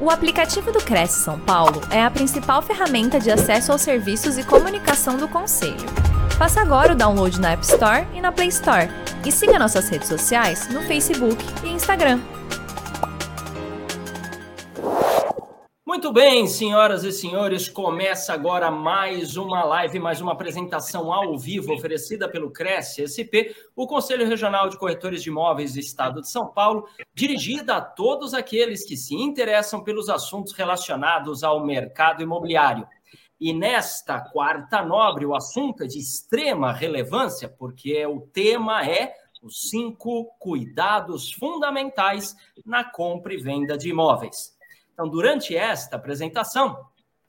O aplicativo do Cresce São Paulo é a principal ferramenta de acesso aos serviços e comunicação do Conselho. Faça agora o download na App Store e na Play Store. E siga nossas redes sociais no Facebook e Instagram. Muito bem, senhoras e senhores, começa agora mais uma live, mais uma apresentação ao vivo oferecida pelo Cresce SP, o Conselho Regional de Corretores de Imóveis do Estado de São Paulo, dirigida a todos aqueles que se interessam pelos assuntos relacionados ao mercado imobiliário. E nesta quarta nobre, o assunto é de extrema relevância, porque o tema é os cinco cuidados fundamentais na compra e venda de imóveis. Então, durante esta apresentação,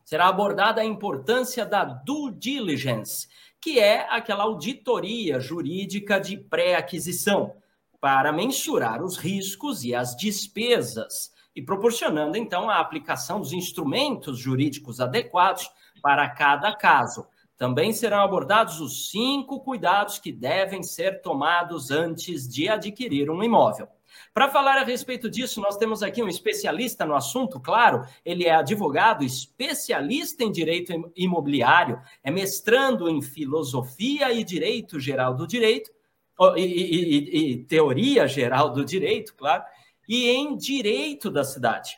será abordada a importância da due diligence, que é aquela auditoria jurídica de pré-aquisição, para mensurar os riscos e as despesas, e proporcionando, então, a aplicação dos instrumentos jurídicos adequados para cada caso. Também serão abordados os cinco cuidados que devem ser tomados antes de adquirir um imóvel. Para falar a respeito disso, nós temos aqui um especialista no assunto, claro, ele é advogado, especialista em direito imobiliário, é mestrando em filosofia e direito geral do direito, e, e, e teoria geral do direito, claro, e em direito da cidade.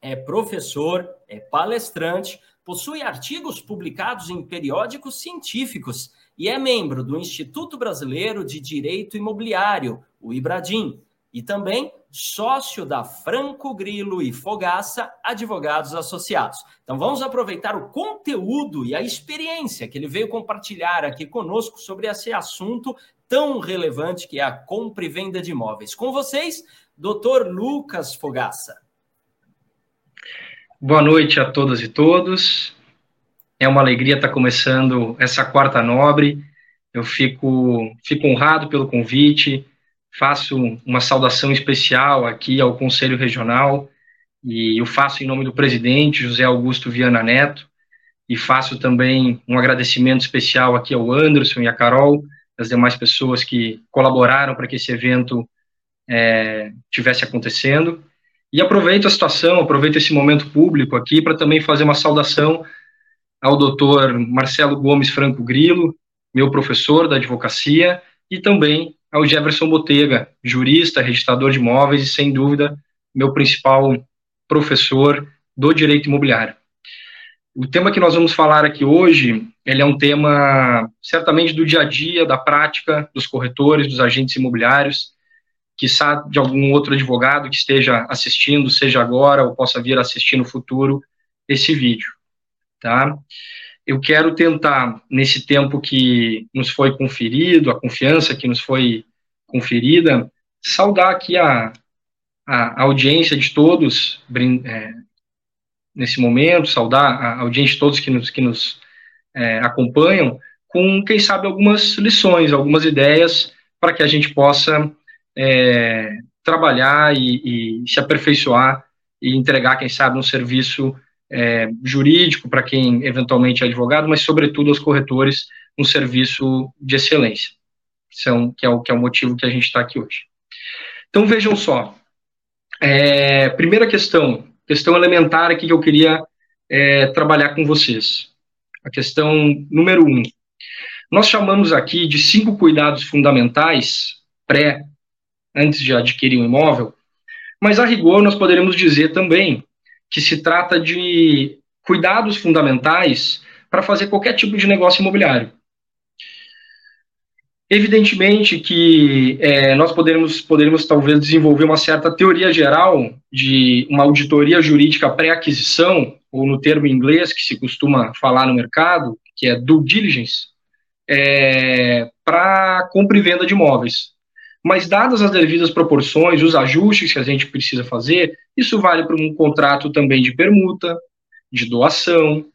É professor, é palestrante, possui artigos publicados em periódicos científicos e é membro do Instituto Brasileiro de Direito Imobiliário, o IBRADIM, e também sócio da Franco Grilo e Fogaça Advogados Associados. Então vamos aproveitar o conteúdo e a experiência que ele veio compartilhar aqui conosco sobre esse assunto tão relevante que é a compra e venda de imóveis. Com vocês, doutor Lucas Fogaça. Boa noite a todas e todos. É uma alegria estar começando essa quarta nobre. Eu fico, fico honrado pelo convite faço uma saudação especial aqui ao Conselho Regional e eu faço em nome do presidente José Augusto Viana Neto e faço também um agradecimento especial aqui ao Anderson e à Carol, as demais pessoas que colaboraram para que esse evento é, tivesse acontecendo. E aproveito a situação, aproveito esse momento público aqui para também fazer uma saudação ao doutor Marcelo Gomes Franco Grilo, meu professor da advocacia, e também ao Jefferson Botega, jurista, registrador de imóveis e, sem dúvida, meu principal professor do direito imobiliário. O tema que nós vamos falar aqui hoje, ele é um tema certamente do dia a dia, da prática dos corretores, dos agentes imobiliários, sabe de algum outro advogado que esteja assistindo, seja agora ou possa vir assistir no futuro esse vídeo, tá? Eu quero tentar, nesse tempo que nos foi conferido, a confiança que nos foi conferida, saudar aqui a, a audiência de todos é, nesse momento, saudar a audiência de todos que nos, que nos é, acompanham, com, quem sabe, algumas lições, algumas ideias para que a gente possa é, trabalhar e, e se aperfeiçoar e entregar, quem sabe, um serviço é, jurídico para quem eventualmente é advogado, mas sobretudo aos corretores um serviço de excelência, que, são, que, é, o, que é o motivo que a gente está aqui hoje. Então vejam só, é, primeira questão, questão elementar aqui que eu queria é, trabalhar com vocês. A questão número um. Nós chamamos aqui de cinco cuidados fundamentais pré, antes de adquirir um imóvel, mas a rigor nós poderíamos dizer também que se trata de cuidados fundamentais para fazer qualquer tipo de negócio imobiliário. Evidentemente que é, nós poderemos, poderemos talvez desenvolver uma certa teoria geral de uma auditoria jurídica pré-aquisição, ou no termo inglês que se costuma falar no mercado, que é due diligence, é, para compra e venda de imóveis. Mas, dadas as devidas proporções, os ajustes que a gente precisa fazer, isso vale para um contrato também de permuta, de doação,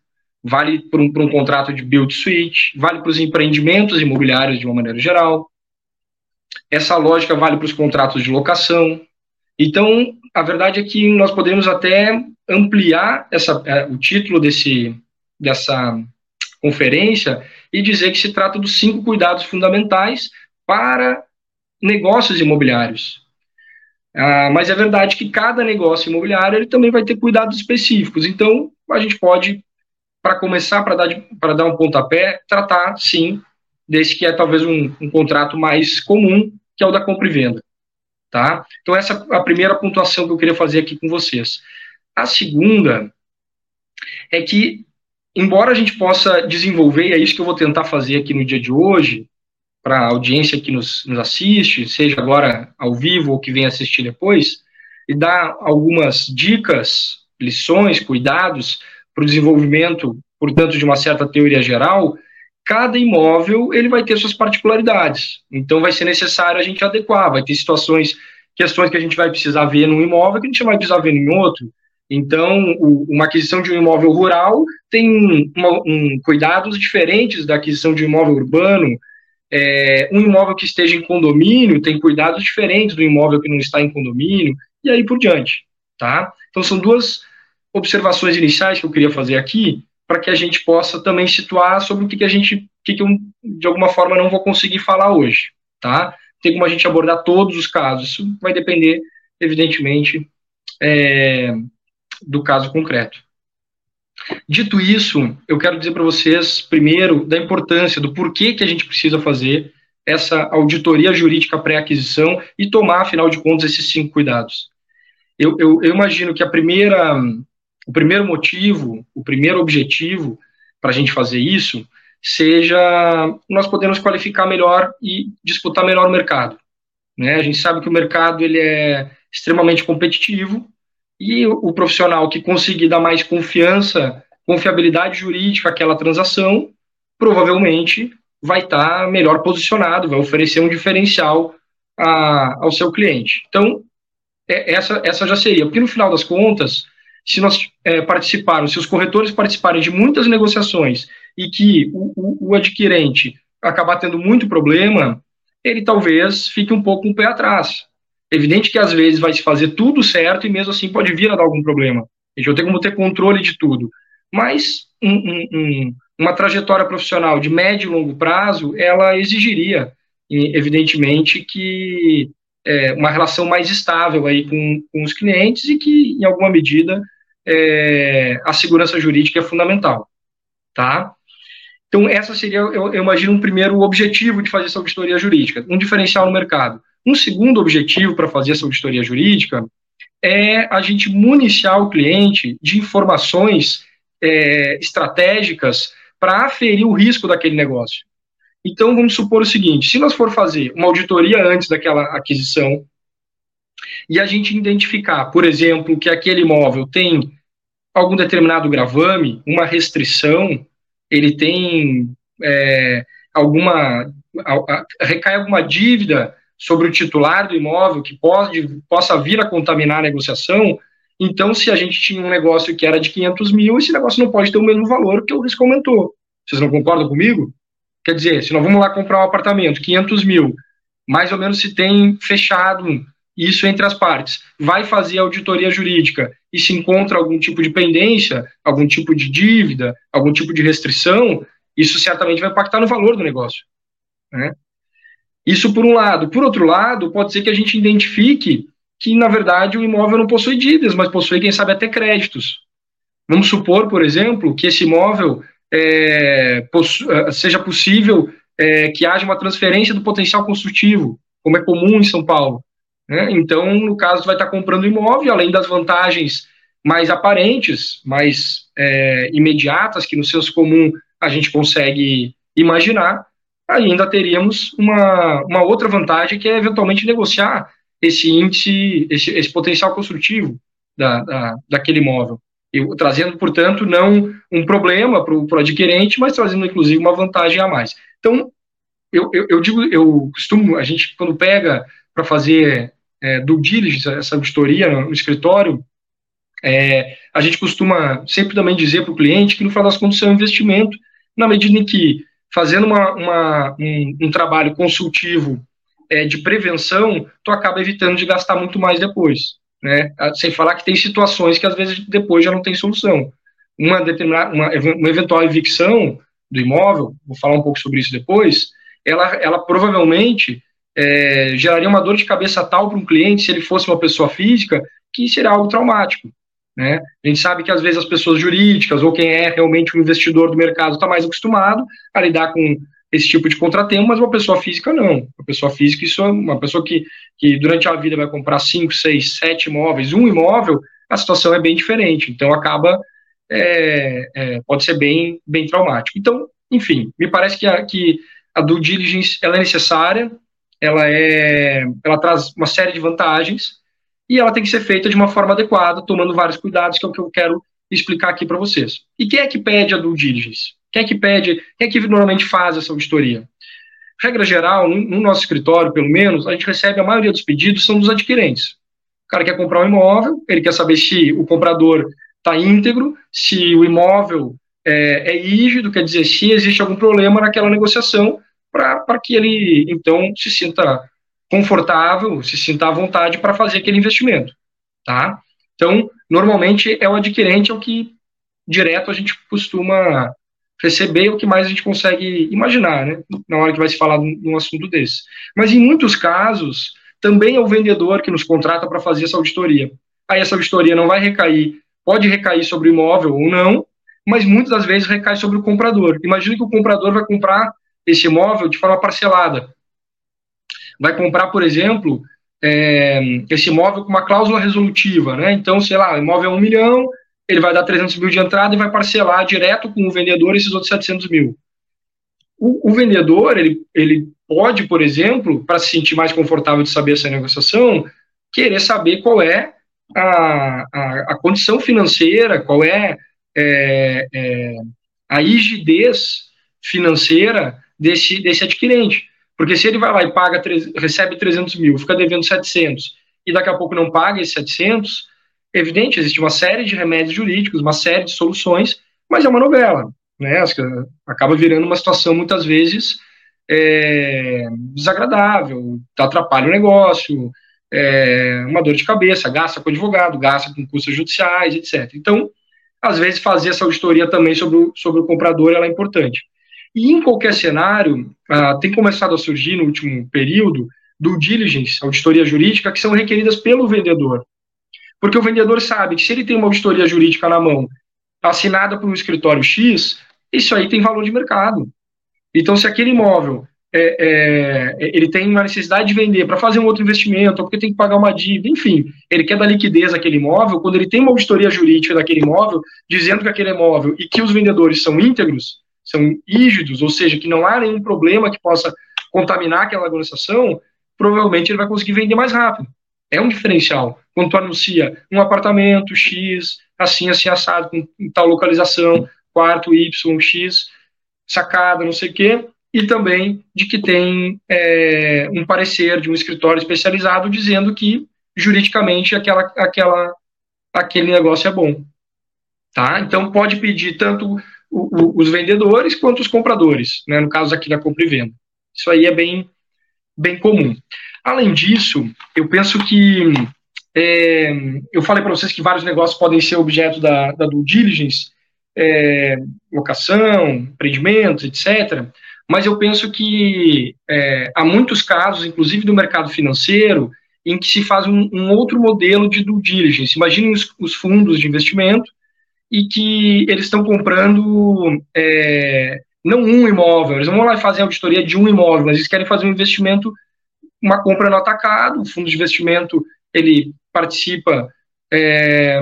vale para um, um contrato de build suite, vale para os empreendimentos imobiliários de uma maneira geral. Essa lógica vale para os contratos de locação. Então, a verdade é que nós podemos até ampliar essa, é, o título desse, dessa conferência e dizer que se trata dos cinco cuidados fundamentais para negócios imobiliários. Ah, mas é verdade que cada negócio imobiliário ele também vai ter cuidados específicos. Então, a gente pode, para começar, para dar, dar um pontapé, tratar, sim, desse que é talvez um, um, contrato mais comum, que é o da compra e venda. Tá? Então, essa é a primeira pontuação que eu queria fazer aqui com vocês. A segunda é que, embora a gente possa desenvolver, é isso que eu vou tentar fazer aqui no dia de hoje, para a audiência que nos, nos assiste, seja agora ao vivo ou que vem assistir depois, e dar algumas dicas, lições, cuidados para o desenvolvimento, portanto, de uma certa teoria geral, cada imóvel ele vai ter suas particularidades. Então vai ser necessário a gente adequar, vai ter situações, questões que a gente vai precisar ver num imóvel que a gente vai precisar ver em outro. Então, o, uma aquisição de um imóvel rural tem uma, um, cuidados diferentes da aquisição de um imóvel urbano, é, um imóvel que esteja em condomínio tem cuidados diferentes do imóvel que não está em condomínio, e aí por diante, tá? Então são duas observações iniciais que eu queria fazer aqui, para que a gente possa também situar sobre o que, que a gente, que, que eu, de alguma forma, não vou conseguir falar hoje, tá? Tem como a gente abordar todos os casos, isso vai depender, evidentemente, é, do caso concreto. Dito isso, eu quero dizer para vocês, primeiro, da importância, do porquê que a gente precisa fazer essa auditoria jurídica pré-aquisição e tomar, afinal de contas, esses cinco cuidados. Eu, eu, eu imagino que a primeira, o primeiro motivo, o primeiro objetivo para a gente fazer isso seja nós podemos qualificar melhor e disputar melhor o mercado. Né? A gente sabe que o mercado ele é extremamente competitivo e o, profissional que conseguir dar mais confiança, confiabilidade jurídica àquela transação, provavelmente vai estar tá melhor posicionado, vai oferecer um diferencial a, ao seu cliente. Então, é, essa, essa já seria, porque no final das contas, se nós é, participarmos, se os corretores participarem de muitas negociações e que o, o, o adquirente acabar tendo muito problema, ele talvez fique um pouco um pé atrás. Evidente que às vezes vai se fazer tudo certo e mesmo assim pode vir a dar algum problema. A gente não tem como ter controle de tudo. Mas um, um, um, uma trajetória profissional de médio e longo prazo, ela exigiria, evidentemente, que é, uma relação mais estável aí com, com, os clientes e que, em alguma medida, é, a segurança jurídica é fundamental. Tá? Então, essa seria, eu, eu imagino, um primeiro objetivo de fazer essa auditoria jurídica, um diferencial no mercado. Um segundo objetivo para fazer essa auditoria jurídica é a gente municiar o cliente de informações é, estratégicas para aferir o risco daquele negócio. Então, vamos supor o seguinte: se nós for fazer uma auditoria antes daquela aquisição e a gente identificar, por exemplo, que aquele imóvel tem algum determinado gravame, uma restrição, ele tem é, alguma recai alguma dívida sobre o titular do imóvel que pode, possa vir a contaminar a negociação, então, se a gente tinha um negócio que era de 500 mil, esse negócio não pode ter o mesmo valor que o risco aumentou. Vocês não concordam comigo? Quer dizer, se nós vamos lá comprar um apartamento, 500 mil, mais ou menos se tem fechado isso entre as partes, vai fazer auditoria jurídica e se encontra algum tipo de pendência, algum tipo de dívida, algum tipo de restrição, isso certamente vai impactar no valor do negócio. Né? Isso por um lado. Por outro lado, pode ser que a gente identifique que, na verdade, o imóvel não possui dívidas, mas possui, quem sabe, até créditos. Vamos supor, por exemplo, que esse imóvel é, é, seja possível é, que haja uma transferência do potencial construtivo, como é comum em São Paulo. Né? Então, no caso, vai estar comprando imóvel, além das vantagens mais aparentes, mais é, imediatas, que no senso comum a gente consegue imaginar, ainda teríamos uma, uma outra vantagem, que é eventualmente negociar esse índice, esse, esse potencial construtivo da, da, daquele imóvel. Eu, trazendo, portanto, não um problema para o adquirente, mas trazendo, inclusive, uma vantagem a mais. Então, eu, eu, eu digo, eu costumo, a gente, quando pega para fazer é, do diligence, essa auditoria no escritório, é, a gente costuma sempre também dizer para o cliente que, no final das contas, é um investimento, na medida em que, fazendo uma, uma um, um, trabalho consultivo é, de prevenção, tu acaba evitando de gastar muito mais depois né? Sem falar que tem situações que às vezes depois já não tem solução. Uma determinada, uma, uma eventual evicção do imóvel, vou falar um pouco sobre isso depois, ela, ela provavelmente é, geraria uma dor de cabeça tal para um cliente se ele fosse uma pessoa física que seria algo traumático. Né? A gente sabe que às vezes as pessoas jurídicas ou quem é realmente um investidor do mercado está mais acostumado a lidar com esse tipo de contratempo, mas uma pessoa física não. Uma pessoa física, isso é uma pessoa que, que durante a vida vai comprar cinco, seis, sete imóveis, um imóvel, a situação é bem diferente. Então acaba, é, é, pode ser bem, bem traumático. Então, enfim, me parece que a, que a due diligence ela é necessária, ela, é, ela traz uma série de vantagens e ela tem que ser feita de uma forma adequada, tomando vários cuidados, que é o que eu quero explicar aqui para vocês. E quem é que pede a due diligence? Quem é que pede, quem é que normalmente faz essa auditoria? Regra geral, no nosso escritório, pelo menos, a gente recebe a maioria dos pedidos são dos adquirentes. O cara quer comprar um imóvel, ele quer saber se o comprador está íntegro, se o imóvel é, é rígido, quer dizer, se existe algum problema naquela negociação, para que ele, então, se sinta confortável, se sinta à vontade para fazer aquele investimento, tá? Então, normalmente é o adquirente é o que direto a gente costuma receber o que mais a gente consegue imaginar, né, na hora que vai se falar num assunto desse. Mas em muitos casos, também é o vendedor que nos contrata para fazer essa auditoria. Aí essa auditoria não vai recair, pode recair sobre o imóvel ou não, mas muitas das vezes recai sobre o comprador. Imagina que o comprador vai comprar esse imóvel de forma parcelada. Vai comprar, por exemplo, é, esse imóvel com uma cláusula resolutiva, né? Então, sei lá, o imóvel é um milhão, ele vai dar 300 mil de entrada e vai parcelar direto com o vendedor esses outros 700 mil. O, o vendedor, ele, ele pode, por exemplo, para se sentir mais confortável de saber essa negociação, querer saber qual é a, a, a condição financeira, qual é, é, é a rigidez financeira desse, desse adquirente. Porque se ele vai lá e paga, recebe 300 mil, fica devendo 700, e daqui a pouco não paga esses 700, evidente, existe uma série de remédios jurídicos, uma série de soluções, mas é uma novela, né? Acaba virando uma situação muitas vezes é, desagradável, atrapalha o negócio, é, uma dor de cabeça, gasta com advogado, gasta com custos judiciais, etc. Então, às vezes, fazer essa auditoria também sobre o, sobre o comprador é importante. E em qualquer cenário, ah, tem começado a surgir no último período do diligence, auditoria jurídica, que são requeridas pelo vendedor. Porque o vendedor sabe que se ele tem uma auditoria jurídica na mão, assinada por um escritório X, isso aí tem valor de mercado. Então, se aquele imóvel é, é, ele tem uma necessidade de vender para fazer um outro investimento, ou porque tem que pagar uma dívida, enfim, ele quer dar liquidez àquele imóvel, quando ele tem uma auditoria jurídica daquele imóvel, dizendo que aquele imóvel e que os vendedores são íntegros, são rígidos, ou seja, que não há nenhum problema que possa contaminar aquela negociação, provavelmente ele vai conseguir vender mais rápido. É um diferencial. Quando tu anuncia um apartamento X, assim, assim, assado, com tal localização, quarto Y, X, sacada, não sei o quê, e também de que tem é, um parecer de um escritório especializado dizendo que juridicamente aquela, aquela, aquele negócio é bom. Tá? Então pode pedir tanto o, o, os vendedores quanto os compradores, né, no caso aqui da compra e venda. Isso aí é bem, bem comum. Além disso, eu penso que é, eu falei para vocês que vários negócios podem ser objeto da, da due diligence, é, locação, empreendimentos, etc. Mas eu penso que é, há muitos casos, inclusive do mercado financeiro, em que se faz um, um outro modelo de due diligence. Imaginem os, os fundos de investimento e que eles estão comprando é, não um imóvel, eles não vão lá fazer auditoria de um imóvel, mas eles querem fazer um investimento, uma compra no atacado, o fundo de investimento ele participa é,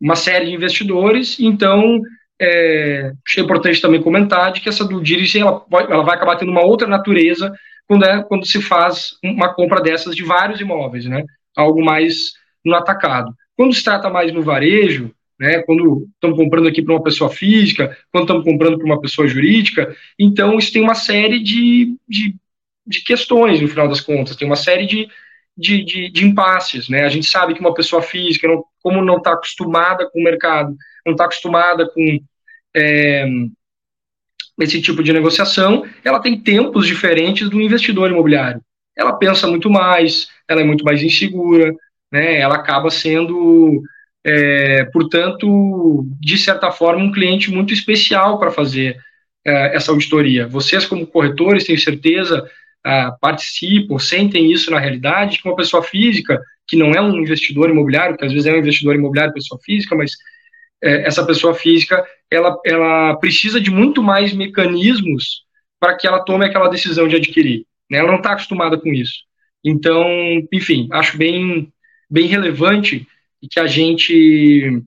uma série de investidores, então é, importante também comentar de que essa due diligence ela, ela vai acabar tendo uma outra natureza quando, é, quando se faz uma compra dessas de vários imóveis, né? Algo mais no atacado. Quando se trata mais no varejo, né, quando estamos comprando aqui para uma pessoa física, quando estamos comprando para uma pessoa jurídica, então isso tem uma série de, de, de questões no final das contas, tem uma série de, de, de, de impasses, né, a gente sabe que uma pessoa física, não, como não está acostumada com o mercado, não está acostumada com é, esse tipo de negociação, ela tem tempos diferentes do investidor imobiliário, ela pensa muito mais, ela é muito mais insegura, né, ela acaba sendo é, portanto, de certa forma, um cliente muito especial para fazer é, essa auditoria. Vocês, como corretores, tenho certeza, ah, participam, sentem isso na realidade, que uma pessoa física, que não é um investidor imobiliário, que às vezes é um investidor imobiliário, pessoa física, mas é, essa pessoa física, ela, ela precisa de muito mais mecanismos para que ela tome aquela decisão de adquirir. Né? Ela não está acostumada com isso. Então, enfim, acho bem, bem relevante que a gente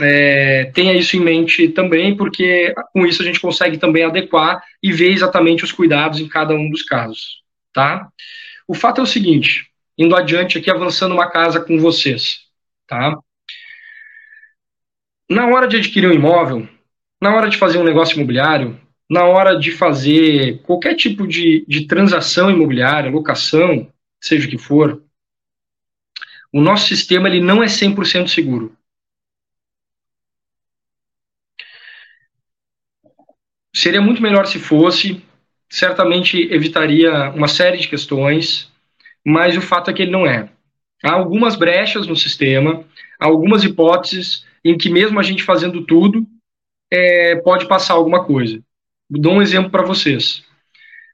é, tenha isso em mente também, porque com isso a gente consegue também adequar e ver exatamente os cuidados em cada um dos casos, tá? O fato é o seguinte, indo adiante aqui, avançando uma casa com vocês, tá? Na hora de adquirir um imóvel, na hora de fazer um negócio imobiliário, na hora de fazer qualquer tipo de, de transação imobiliária, locação, seja o que for, o nosso sistema ele não é 100% seguro. Seria muito melhor se fosse, certamente evitaria uma série de questões, mas o fato é que ele não é. Há algumas brechas no sistema, há algumas hipóteses em que mesmo a gente fazendo tudo, é, pode passar alguma coisa. Dou um exemplo para vocês.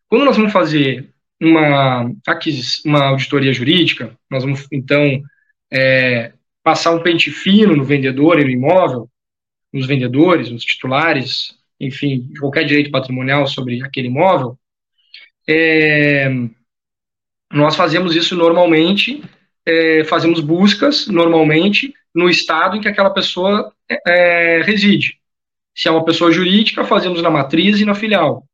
Quando nós vamos fazer uma, uma auditoria jurídica, nós vamos, então, é, passar um pente fino no vendedor e no imóvel, nos vendedores, nos titulares, enfim, qualquer direito patrimonial sobre aquele imóvel, é, nós fazemos isso normalmente, é, fazemos buscas normalmente no estado em que aquela pessoa é, reside. Se é uma pessoa jurídica, fazemos na matriz e na filial.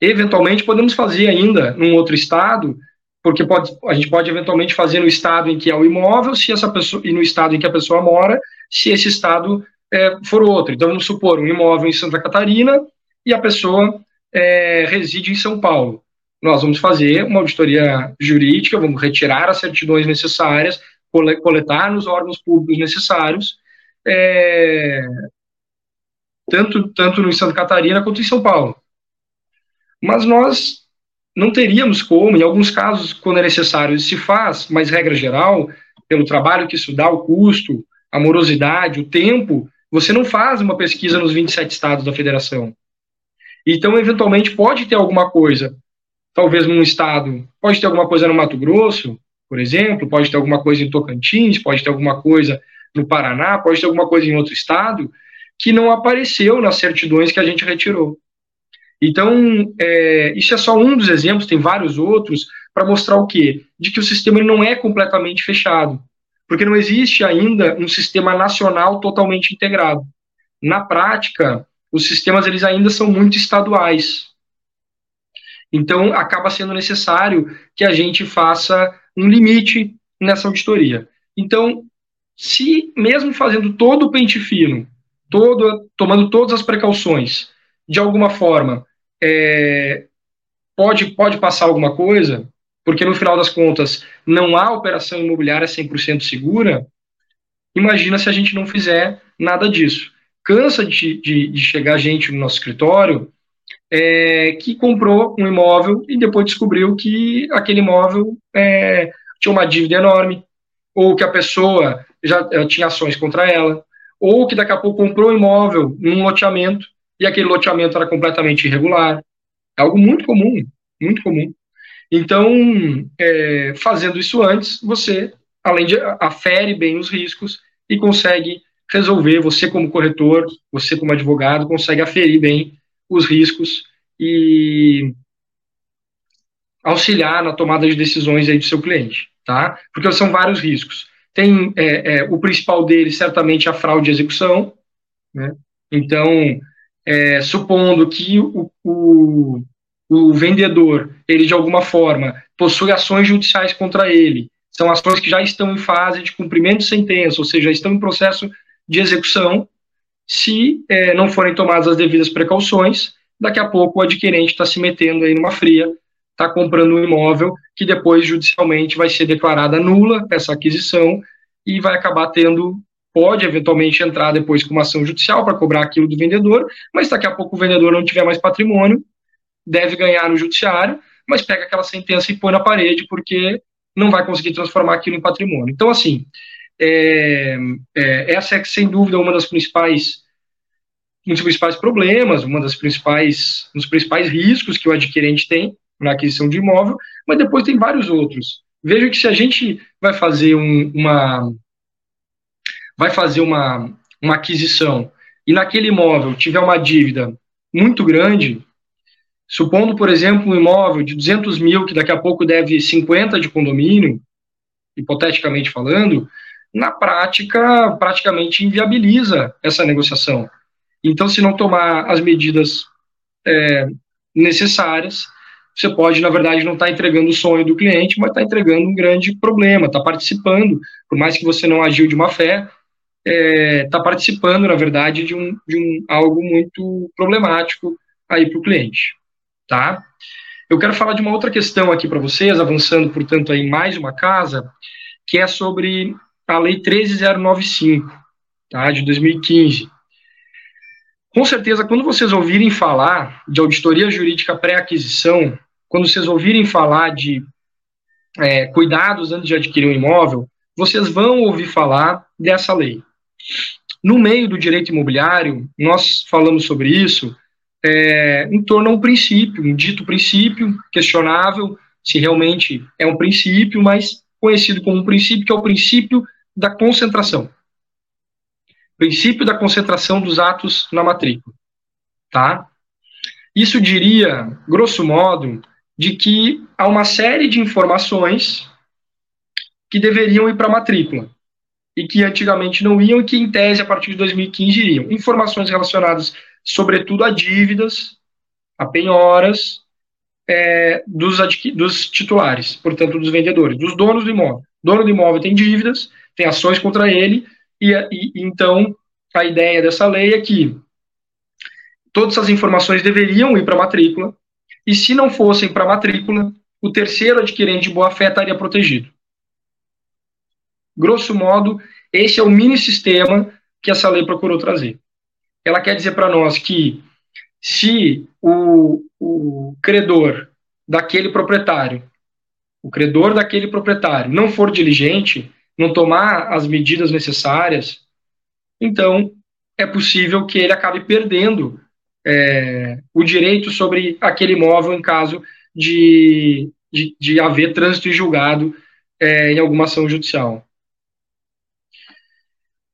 Eventualmente, podemos fazer ainda num outro estado, porque pode, a gente pode eventualmente fazer no estado em que é o imóvel, se essa pessoa e no estado em que a pessoa mora, se esse estado é, for outro. Então, vamos supor um imóvel em Santa Catarina e a pessoa é, reside em São Paulo. Nós vamos fazer uma auditoria jurídica, vamos retirar as certidões necessárias, coletar nos órgãos públicos necessários, é, tanto, tanto no Santa Catarina quanto em São Paulo. Mas nós não teríamos como, em alguns casos, quando é necessário, se faz, mas regra geral, pelo trabalho que isso dá, o custo, a morosidade, o tempo, você não faz uma pesquisa nos 27 estados da federação. Então, eventualmente, pode ter alguma coisa, talvez num estado, pode ter alguma coisa no Mato Grosso, por exemplo, pode ter alguma coisa em Tocantins, pode ter alguma coisa no Paraná, pode ter alguma coisa em outro estado, que não apareceu nas certidões que a gente retirou. Então, é, isso é só um dos exemplos, tem vários outros, para mostrar o quê? De que o sistema não é completamente fechado, porque não existe ainda um sistema nacional totalmente integrado. Na prática, os sistemas eles ainda são muito estaduais. Então, acaba sendo necessário que a gente faça um limite nessa auditoria. Então, se mesmo fazendo todo o pente fino, todo, tomando todas as precauções, de alguma forma, é, pode, pode passar alguma coisa, porque no final das contas não há operação imobiliária 100% segura, imagina se a gente não fizer nada disso. Cansa de, de, de chegar gente no nosso escritório é, que comprou um imóvel e depois descobriu que aquele imóvel é, tinha uma dívida enorme, ou que a pessoa já tinha ações contra ela, ou que daqui a pouco comprou um imóvel num loteamento e aquele loteamento era completamente irregular. É algo muito comum, muito comum. Então, é, fazendo isso antes, você, além de afere bem os riscos e consegue resolver, você como corretor, você como advogado, consegue aferir bem os riscos e auxiliar na tomada de decisões aí do seu cliente, tá? Porque são vários riscos. Tem é, é, o principal deles, certamente, a fraude de execução, né? Então, é, supondo que o, o, o vendedor, ele de alguma forma possui ações judiciais contra ele, são ações que já estão em fase de cumprimento de sentença, ou seja, estão em processo de execução, se é, não forem tomadas as devidas precauções, daqui a pouco o adquirente está se metendo aí numa fria, está comprando um imóvel que depois judicialmente vai ser declarada nula essa aquisição e vai acabar tendo, pode eventualmente entrar depois com uma ação judicial para cobrar aquilo do vendedor, mas daqui a pouco o vendedor não tiver mais patrimônio, deve ganhar no judiciário, mas pega aquela sentença e põe na parede porque não vai conseguir transformar aquilo em patrimônio. Então, assim, é, é, essa é, sem dúvida, uma das principais um dos principais problemas, uma das principais, um dos principais riscos que o adquirente tem, na aquisição de imóvel, mas depois tem vários outros. Veja que se a gente vai fazer um, uma vai fazer uma, uma aquisição e naquele imóvel tiver uma dívida muito grande, supondo, por exemplo, um imóvel de 200 mil que daqui a pouco deve 50 de condomínio, hipoteticamente falando, na prática, praticamente inviabiliza essa negociação. Então, se não tomar as medidas é, necessárias, você pode, na verdade, não estar tá entregando o sonho do cliente, mas está entregando um grande problema, está participando, por mais que você não agiu de má fé, está é, tá participando, na verdade, de, um, de um, algo muito problemático aí para o cliente, tá? Eu quero falar de uma outra questão aqui para vocês, avançando, portanto, aí mais uma casa, que é sobre a Lei 13095, tá, de 2015. Com certeza, quando vocês ouvirem falar de auditoria jurídica pré-aquisição, quando vocês ouvirem falar de é, cuidados antes de adquirir um imóvel, vocês vão ouvir falar dessa lei. No meio do direito imobiliário, nós falamos sobre isso é, em torno a um princípio, um dito princípio, questionável se realmente é um princípio, mas conhecido como um princípio, que é o princípio da concentração. Princípio da concentração dos atos na matrícula. Tá? Isso diria, grosso modo, de que há uma série de informações que deveriam ir para a matrícula e que antigamente não iam e que, em tese, a partir de 2015 iriam. Informações relacionadas, sobretudo, a dívidas, a penhoras é, dos, dos titulares, portanto, dos vendedores, dos donos do imóvel. dono do imóvel tem dívidas, tem ações contra ele, e, e então a ideia dessa lei é que todas essas informações deveriam ir para a matrícula, e se não fossem para a matrícula, o terceiro adquirente de boa-fé estaria protegido. Grosso modo, esse é o mini sistema que essa lei procurou trazer. Ela quer dizer para nós que se o, o credor daquele proprietário, o credor daquele proprietário não for diligente, não tomar as medidas necessárias, então é possível que ele acabe perdendo é, o direito sobre aquele imóvel em caso de, de, de haver trânsito e julgado é, em alguma ação judicial.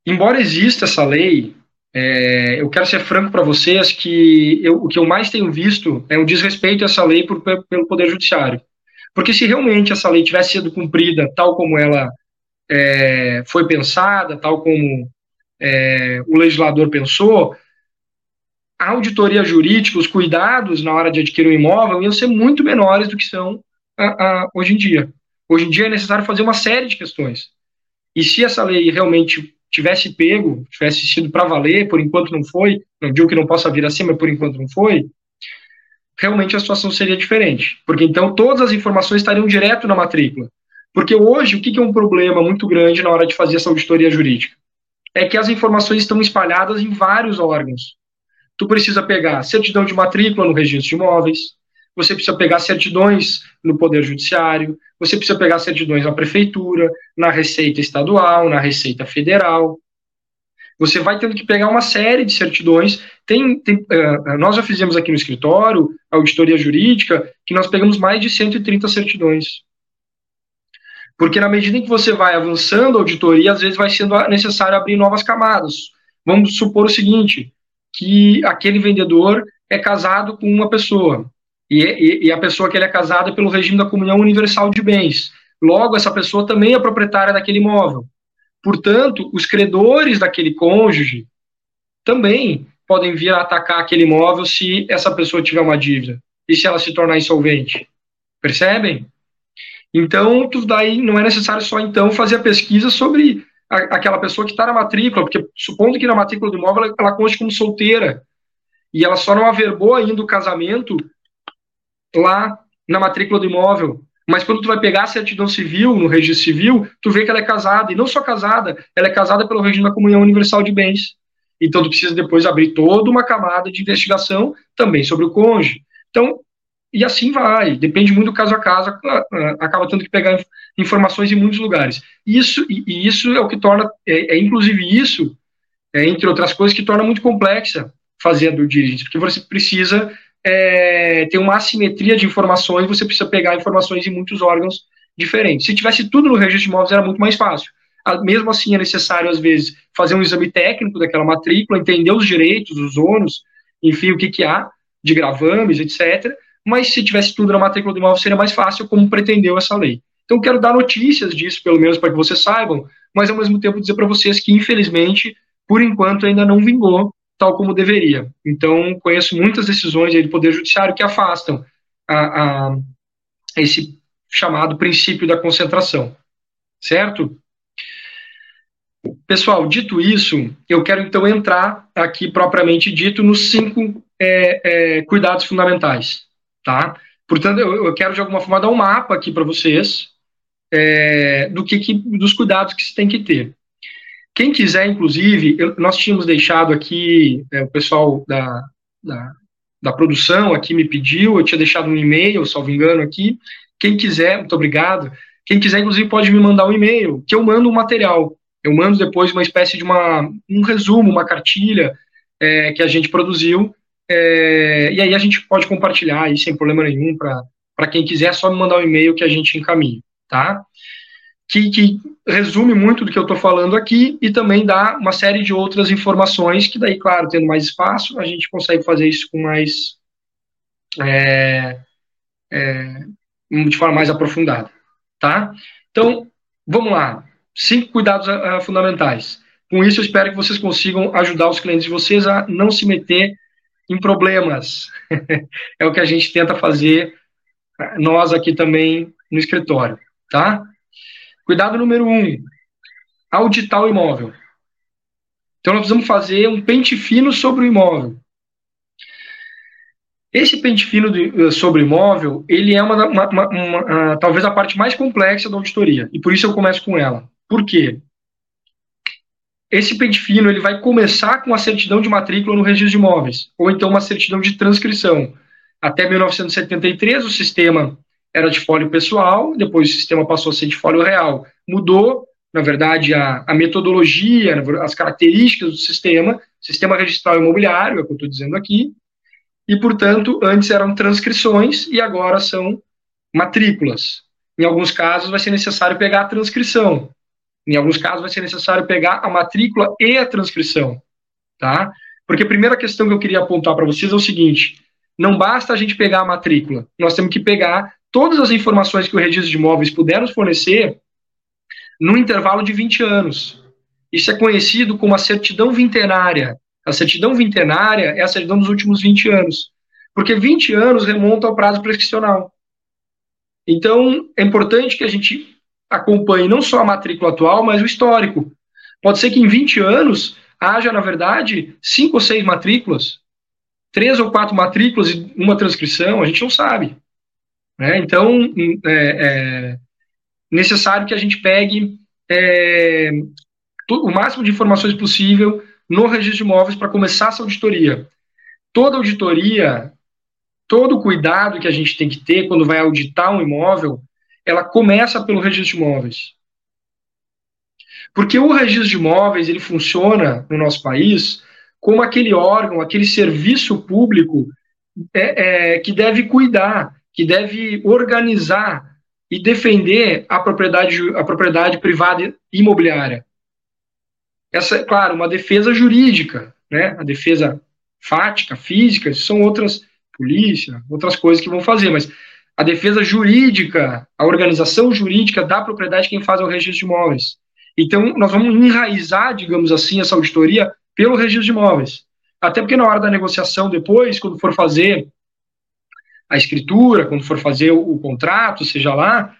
Embora exista essa lei, é, eu quero ser franco para vocês que eu, o que eu mais tenho visto é um desrespeito a essa lei por, pelo Poder Judiciário. Porque se realmente essa lei tivesse sido cumprida tal como ela é, foi pensada, tal como é, o legislador pensou, a auditoria jurídica, os cuidados na hora de adquirir um imóvel iam ser muito menores do que são a, a, hoje em dia. Hoje em dia é necessário fazer uma série de questões. E se essa lei realmente tivesse pego, tivesse sido para valer, por enquanto não foi, não digo que não possa vir assim, mas por enquanto não foi, realmente a situação seria diferente. Porque então todas as informações estariam direto na matrícula. Porque hoje, o que é um problema muito grande na hora de fazer essa auditoria jurídica? É que as informações estão espalhadas em vários órgãos. Tu precisa pegar certidão de matrícula no registro de imóveis, você precisa pegar certidões no Poder Judiciário, você precisa pegar certidões na Prefeitura, na Receita Estadual, na Receita Federal. Você vai tendo que pegar uma série de certidões. Tem, tem uh, nós já fizemos aqui no escritório, auditoria jurídica, que nós pegamos mais de 130 certidões. Porque na medida em que você vai avançando a auditoria, às vezes vai sendo necessário abrir novas camadas. Vamos supor o seguinte, que aquele vendedor é casado com uma pessoa, e, e, e a pessoa que ele é casada pelo regime da comunhão universal de bens. Logo, essa pessoa também é proprietária daquele imóvel. Portanto, os credores daquele cônjuge também podem vir a atacar aquele imóvel se essa pessoa tiver uma dívida e se ela se tornar insolvente. Percebem? Então, tudo daí não é necessário só então fazer a pesquisa sobre a, aquela pessoa que está na matrícula, porque supondo que na matrícula do imóvel ela, ela conste como solteira e ela só não averbou ainda o casamento lá na matrícula do imóvel. Mas quando tu vai pegar a certidão civil, no registro civil, tu vê que ela é casada. E não só casada, ela é casada pelo regime da comunhão universal de bens. Então tu precisa depois abrir toda uma camada de investigação também sobre o cônjuge. Então, e assim vai, depende muito do caso a caso, acaba tendo que pegar informações em muitos lugares. Isso, e, isso é o que torna, é, é inclusive isso, é, entre outras coisas, que torna muito complexa fazer a due diligence, porque você precisa é, tem uma assimetria de informações, você precisa pegar informações em muitos órgãos diferentes. Se tivesse tudo no registro de imóveis, era muito mais fácil. Mesmo assim, é necessário, às vezes, fazer um exame técnico daquela matrícula, entender os direitos, os ônus, enfim, o que, que há de gravames, etc. Mas se tivesse tudo na matrícula do imóvel, seria mais fácil, como pretendeu essa lei. Então, quero dar notícias disso, pelo menos, para que vocês saibam, mas ao mesmo tempo dizer para vocês que, infelizmente, por enquanto ainda não vingou tal como deveria. Então, conheço muitas decisões do Poder Judiciário que afastam a, a, esse chamado princípio da concentração, certo? Pessoal, dito isso, eu quero então entrar aqui propriamente dito nos cinco é, é, cuidados fundamentais, tá? Portanto, eu, eu, quero de alguma forma dar um mapa aqui para vocês é, do que, que, dos cuidados que se tem que ter. Quem quiser, inclusive, eu, nós tínhamos deixado aqui, é, o pessoal da, da, da, produção aqui me pediu, eu tinha deixado um e-mail, salvo engano, aqui. Quem quiser, muito obrigado. Quem quiser, inclusive, pode me mandar um e-mail, que eu mando o um material. Eu mando depois uma espécie de uma, um resumo, uma cartilha é, que a gente produziu, é, e aí a gente pode compartilhar aí sem problema nenhum para quem quiser, é só me mandar um e-mail que a gente encaminha, tá? Que, que resume muito do que eu estou falando aqui e também dá uma série de outras informações que daí, claro, tendo mais espaço, a gente consegue fazer isso com mais é, é, de forma mais aprofundada, tá? Então, vamos lá. Cinco cuidados uh, fundamentais. Com isso, eu espero que vocês consigam ajudar os clientes de vocês a não se meter em problemas. é o que a gente tenta fazer nós aqui também no escritório, tá? Cuidado número um, auditar o imóvel. Então, nós precisamos fazer um pente fino sobre o imóvel. Esse pente fino eh, sobre o imóvel, ele é uma, uma, uma, uma, talvez a parte mais complexa da auditoria, e por isso eu começo com ela. Por quê? Esse pente fino ele vai começar com a certidão de matrícula no registro de imóveis, ou então uma certidão de transcrição. Até 1973, o sistema era de folho pessoal, depois o sistema passou a ser de folho real. Mudou, na verdade, a, a metodologia, as características do sistema, sistema registral imobiliário, é o que eu estou dizendo aqui, e, portanto, antes eram transcrições e agora são matrículas. Em alguns casos vai ser necessário pegar a transcrição. Em alguns casos vai ser necessário pegar a matrícula e a transcrição, tá? Porque a primeira questão que eu queria apontar para vocês é o seguinte: não basta a gente pegar a matrícula, nós temos que pegar todas as informações que o registro de imóveis puder nos fornecer no intervalo de 20 anos. Isso é conhecido como a certidão vintenária. A certidão vintenária é a certidão dos últimos 20 anos, porque 20 anos remonta ao prazo prescricional. Então, é importante que a gente acompanhe não só a matrícula atual, mas o histórico. Pode ser que em 20 anos haja, na verdade, cinco ou seis matrículas, três ou quatro matrículas e uma transcrição, a gente não sabe. Né? Então, é, é, necessário que a gente pegue é, o máximo de informações possível no registro de imóveis para começar essa auditoria. Toda auditoria, todo cuidado que a gente tem que ter quando vai auditar um imóvel, ela começa pelo registro de imóveis. Porque o registro de imóveis, ele funciona no nosso país como aquele órgão, aquele serviço público é, é, que deve cuidar que deve organizar e defender a propriedade, a propriedade privada imobiliária. Essa é, claro, uma defesa jurídica, né? A defesa fática, física, são outras, polícia, outras coisas que vão fazer, mas a defesa jurídica, a organização jurídica da propriedade, quem faz é o registro de imóveis. Então, nós vamos enraizar, digamos assim, essa auditoria pelo registro de imóveis. Até porque na hora da negociação, depois, quando for fazer a escritura, quando for fazer o, o contrato, seja lá,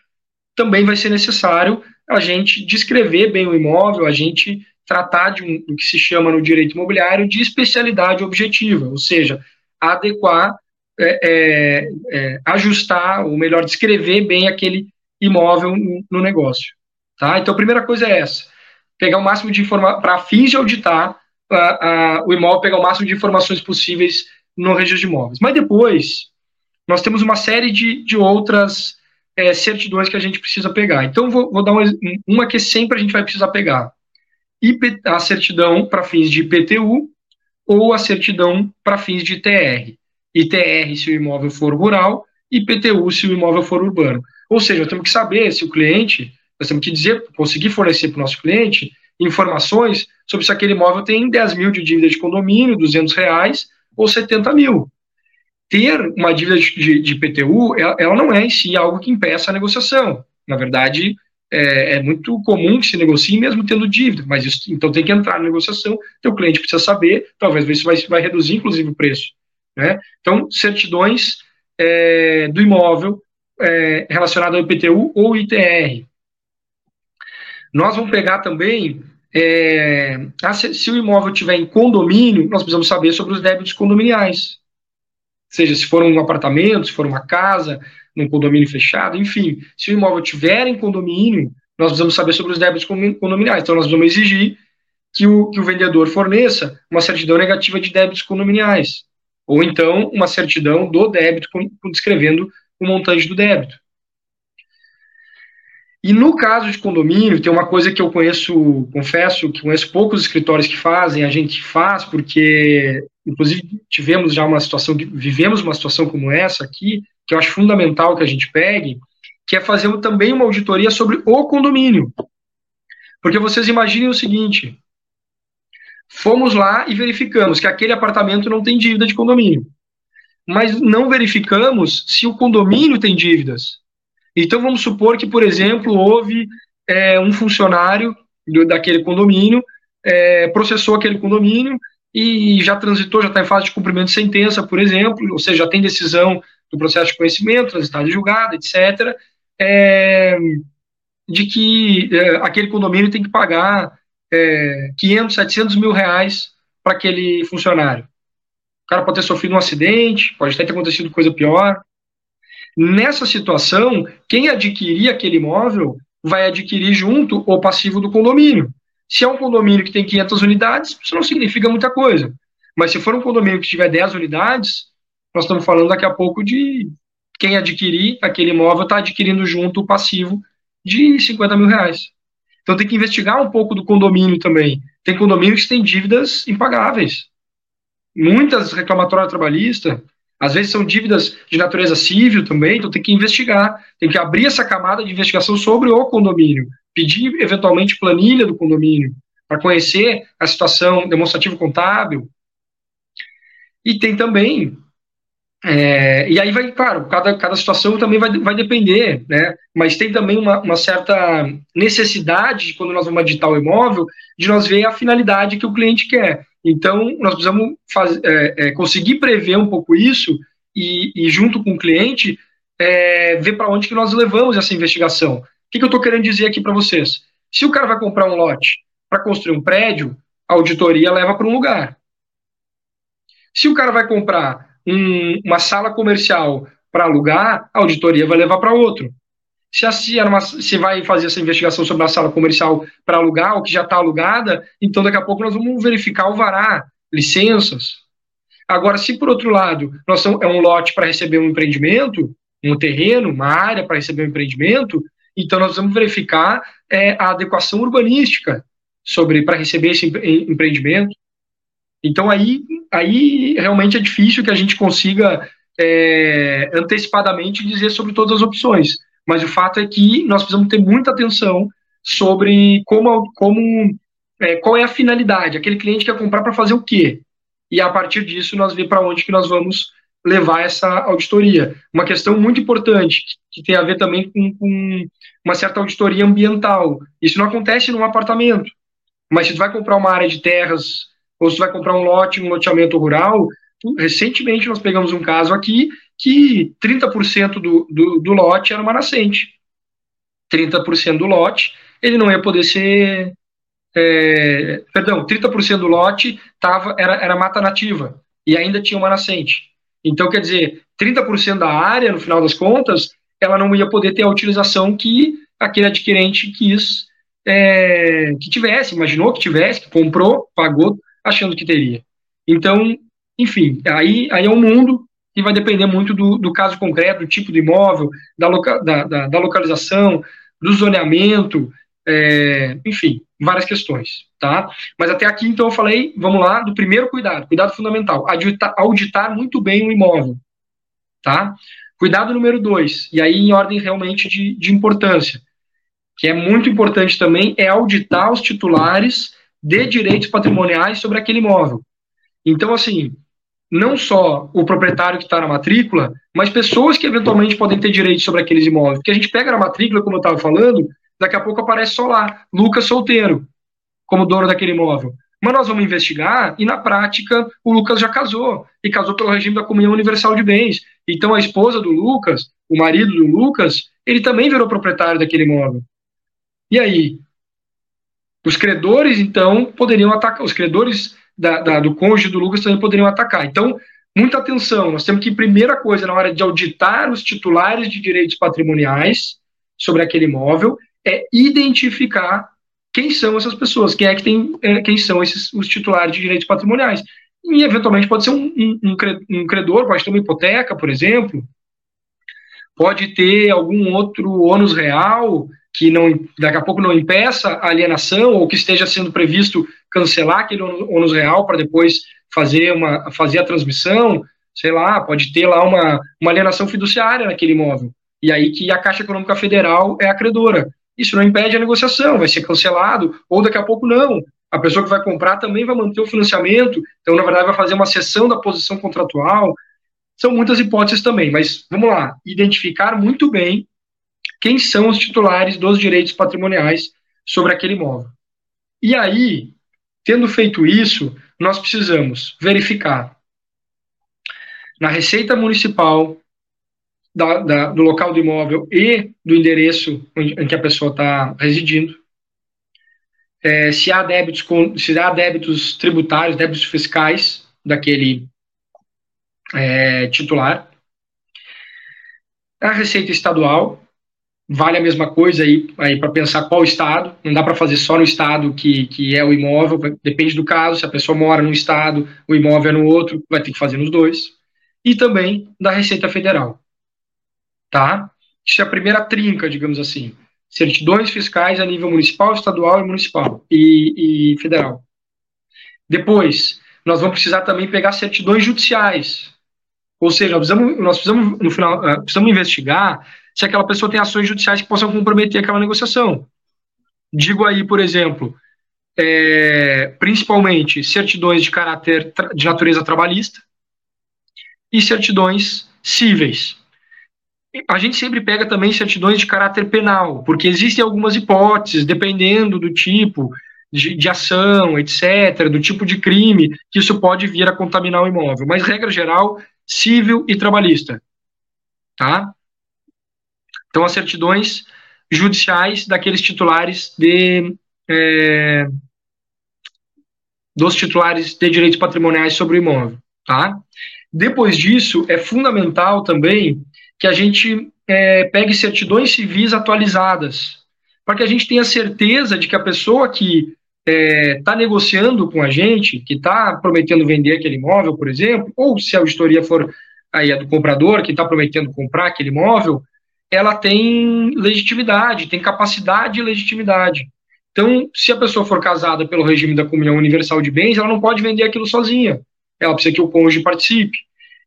também vai ser necessário a gente descrever bem o imóvel, a gente tratar de um, que se chama no direito imobiliário de especialidade objetiva, ou seja, adequar, é, é, é, ajustar, ou melhor, descrever bem aquele imóvel no, no negócio. Tá? Então, a primeira coisa é essa: pegar o máximo de informações, para fins de auditar a, a, o imóvel, pegar o máximo de informações possíveis no registro de imóveis. Mas depois, nós temos uma série de, de outras é, certidões que a gente precisa pegar. Então, vou, vou dar uma, uma que sempre a gente vai precisar pegar. IP, a certidão para fins de IPTU ou a certidão para fins de TR. ITR se o imóvel for rural, IPTU se o imóvel for urbano. Ou seja, temos que saber se o cliente, nós temos que dizer, conseguir fornecer para o nosso cliente informações sobre se aquele imóvel tem 10 mil de dívida de condomínio, 200 reais ou 70 mil. Ter uma dívida de, de, IPTU, ela, ela, não é em si algo que impeça a negociação. Na verdade, é, é, muito comum que se negocie mesmo tendo dívida, mas isso, então tem que entrar na negociação, o cliente precisa saber, talvez isso vai, vai reduzir inclusive o preço. Né? Então, certidões é, do imóvel é, relacionado ao IPTU ou ITR. Nós vamos pegar também, é, se, se, o imóvel tiver em condomínio, nós precisamos saber sobre os débitos condominiais. Seja se for um apartamento, se for uma casa, num condomínio fechado, enfim. Se o imóvel tiver em condomínio, nós precisamos saber sobre os débitos condominiais. Então, nós vamos exigir que o, que o vendedor forneça uma certidão negativa de débitos condominiais. Ou então, uma certidão do débito, descrevendo o montante do débito. E no caso de condomínio, tem uma coisa que eu conheço, confesso, que conheço poucos escritórios que fazem, a gente faz, porque, inclusive, tivemos já uma situação, vivemos uma situação como essa aqui, que eu acho fundamental que a gente pegue, que é fazer também uma auditoria sobre o condomínio. Porque vocês imaginem o seguinte: fomos lá e verificamos que aquele apartamento não tem dívida de condomínio, mas não verificamos se o condomínio tem dívidas. Então vamos supor que, por exemplo, houve é, um funcionário do, daquele condomínio é, processou aquele condomínio e já transitou, já está em fase de cumprimento de sentença, por exemplo, ou seja, já tem decisão do processo de conhecimento, transitado julgado, etc., é, de que é, aquele condomínio tem que pagar é, 500, 700 mil reais para aquele funcionário. O cara pode ter sofrido um acidente, pode até ter acontecido coisa pior. Nessa situação, quem adquirir aquele imóvel vai adquirir junto o passivo do condomínio. Se é um condomínio que tem 500 unidades, isso não significa muita coisa. Mas se for um condomínio que tiver 10 unidades, nós estamos falando daqui a pouco de quem adquirir aquele imóvel está adquirindo junto o passivo de 50 mil reais. Então tem que investigar um pouco do condomínio também. Tem condomínios que têm dívidas impagáveis. Muitas reclamatórias trabalhistas, às vezes são dívidas de natureza civil também, então tem que investigar, tem que abrir essa camada de investigação sobre o condomínio, pedir eventualmente planilha do condomínio, para conhecer a situação demonstrativo contábil. E tem também é, e aí vai, claro, cada, cada situação também vai, vai depender, né? Mas tem também uma, uma certa necessidade, de, quando nós vamos editar o imóvel, de nós ver a finalidade que o cliente quer. Então, nós precisamos é, é, conseguir prever um pouco isso e, e junto com o cliente, é, ver para onde que nós levamos essa investigação. O que, que eu estou querendo dizer aqui para vocês? Se o cara vai comprar um lote para construir um prédio, a auditoria leva para um lugar. Se o cara vai comprar um, uma sala comercial para alugar, a auditoria vai levar para outro. Se, assim, se vai fazer essa investigação sobre a sala comercial para alugar, ou que já está alugada, então daqui a pouco nós vamos verificar o vará, licenças. Agora, se por outro lado, nós é um lote para receber um empreendimento, um terreno, uma área para receber um empreendimento, então nós vamos verificar é, a adequação urbanística sobre para receber esse empreendimento. Então aí, aí realmente é difícil que a gente consiga é, antecipadamente dizer sobre todas as opções. Mas o fato é que nós precisamos ter muita atenção sobre como, como é, qual é a finalidade. Aquele cliente quer comprar para fazer o quê? E a partir disso nós ver para onde que nós vamos levar essa auditoria. Uma questão muito importante, que tem a ver também com, com uma certa auditoria ambiental. Isso não acontece num apartamento. Mas se tu vai comprar uma área de terras ou se vai comprar um lote, um loteamento rural. Recentemente nós pegamos um caso aqui que 30% do, do, do lote era uma nascente. 30% do lote ele não ia poder ser. É, perdão, 30% do lote tava, era, era mata nativa e ainda tinha uma nascente. Então, quer dizer, 30% da área, no final das contas, ela não ia poder ter a utilização que aquele adquirente quis é, que tivesse, imaginou que tivesse, que comprou, pagou achando que teria. Então, enfim, aí, aí é um mundo que vai depender muito do, do caso concreto, do tipo de imóvel, da, loca, da, da, da localização, do zoneamento, é, enfim. várias questões, tá? Mas até aqui, então, eu falei, vamos lá, do primeiro cuidado, cuidado fundamental, auditar, auditar muito bem o imóvel, tá? Cuidado número dois, e aí em ordem realmente de, de importância, que é muito importante também, é auditar os titulares de direitos patrimoniais sobre aquele imóvel. Então, assim, não só o proprietário que está na matrícula, mas pessoas que eventualmente podem ter direitos sobre aqueles imóveis. Porque a gente pega na matrícula, como eu estava falando, daqui a pouco aparece só lá, Lucas solteiro, como dono daquele imóvel. Mas nós vamos investigar e, na prática, o Lucas já casou, e casou pelo regime da comunhão universal de bens. Então, a esposa do Lucas, o marido do Lucas, ele também virou proprietário daquele imóvel. E aí? Os credores, então, poderiam atacar, os credores da, da, do cônjuge do Lucas também poderiam atacar. Então, muita atenção, nós temos que, primeira coisa, na hora de auditar os titulares de direitos patrimoniais sobre aquele imóvel, é identificar quem são essas pessoas, quem é que tem, é, quem são esses os titulares de direitos patrimoniais. E, eventualmente, pode ser um, um, um credor, pode ter uma hipoteca, por exemplo, pode ter algum outro ônus real que não, daqui a pouco não impeça a alienação ou que esteja sendo previsto cancelar aquele ônus real para depois fazer, uma, fazer a transmissão, sei lá, pode ter lá uma, uma alienação fiduciária naquele imóvel. E aí que a Caixa Econômica Federal é a credora. Isso não impede a negociação, vai ser cancelado, ou daqui a pouco não. A pessoa que vai comprar também vai manter o financiamento, então, na verdade, vai fazer uma cessão da posição contratual. São muitas hipóteses também, mas vamos lá, identificar muito bem quem são os titulares dos direitos patrimoniais sobre aquele imóvel. E aí, tendo feito isso, nós precisamos verificar na Receita Municipal da, da, do local do imóvel e do endereço em que a pessoa está residindo, é, se, há débitos, se há débitos tributários, débitos fiscais daquele é, titular, a Receita Estadual, vale a mesma coisa aí, aí para pensar qual estado, não dá para fazer só no estado que, que é o imóvel, depende do caso, se a pessoa mora num estado, o imóvel é no outro, vai ter que fazer nos dois, e também da Receita Federal, tá? Isso é a primeira trinca, digamos assim, certidões fiscais a nível municipal, estadual e municipal, e, e federal. Depois, nós vamos precisar também pegar certidões judiciais, ou seja, nós precisamos, nós precisamos no final, eh, precisamos investigar se aquela pessoa tem ações judiciais que possam comprometer aquela negociação. Digo aí, por exemplo, é, principalmente certidões de caráter de natureza trabalhista e certidões cíveis. A gente sempre pega também certidões de caráter penal, porque existem algumas hipóteses, dependendo do tipo de, de ação, etc., do tipo de crime, que isso pode vir a contaminar o imóvel. Mas, regra geral, civil e trabalhista. Tá? Então, as certidões judiciais daqueles titulares de. É, dos titulares de direitos patrimoniais sobre o imóvel. Tá? Depois disso, é fundamental também que a gente é, pegue certidões civis atualizadas, para que a gente tenha certeza de que a pessoa que está é, tá negociando com a gente, que está prometendo vender aquele imóvel, por exemplo, ou se a auditoria for aí a do comprador, que está prometendo comprar aquele imóvel, ela tem legitimidade, tem capacidade e legitimidade. Então, se a pessoa for casada pelo regime da comunhão universal de bens, ela não pode vender aquilo sozinha. Ela precisa que o cônjuge participe.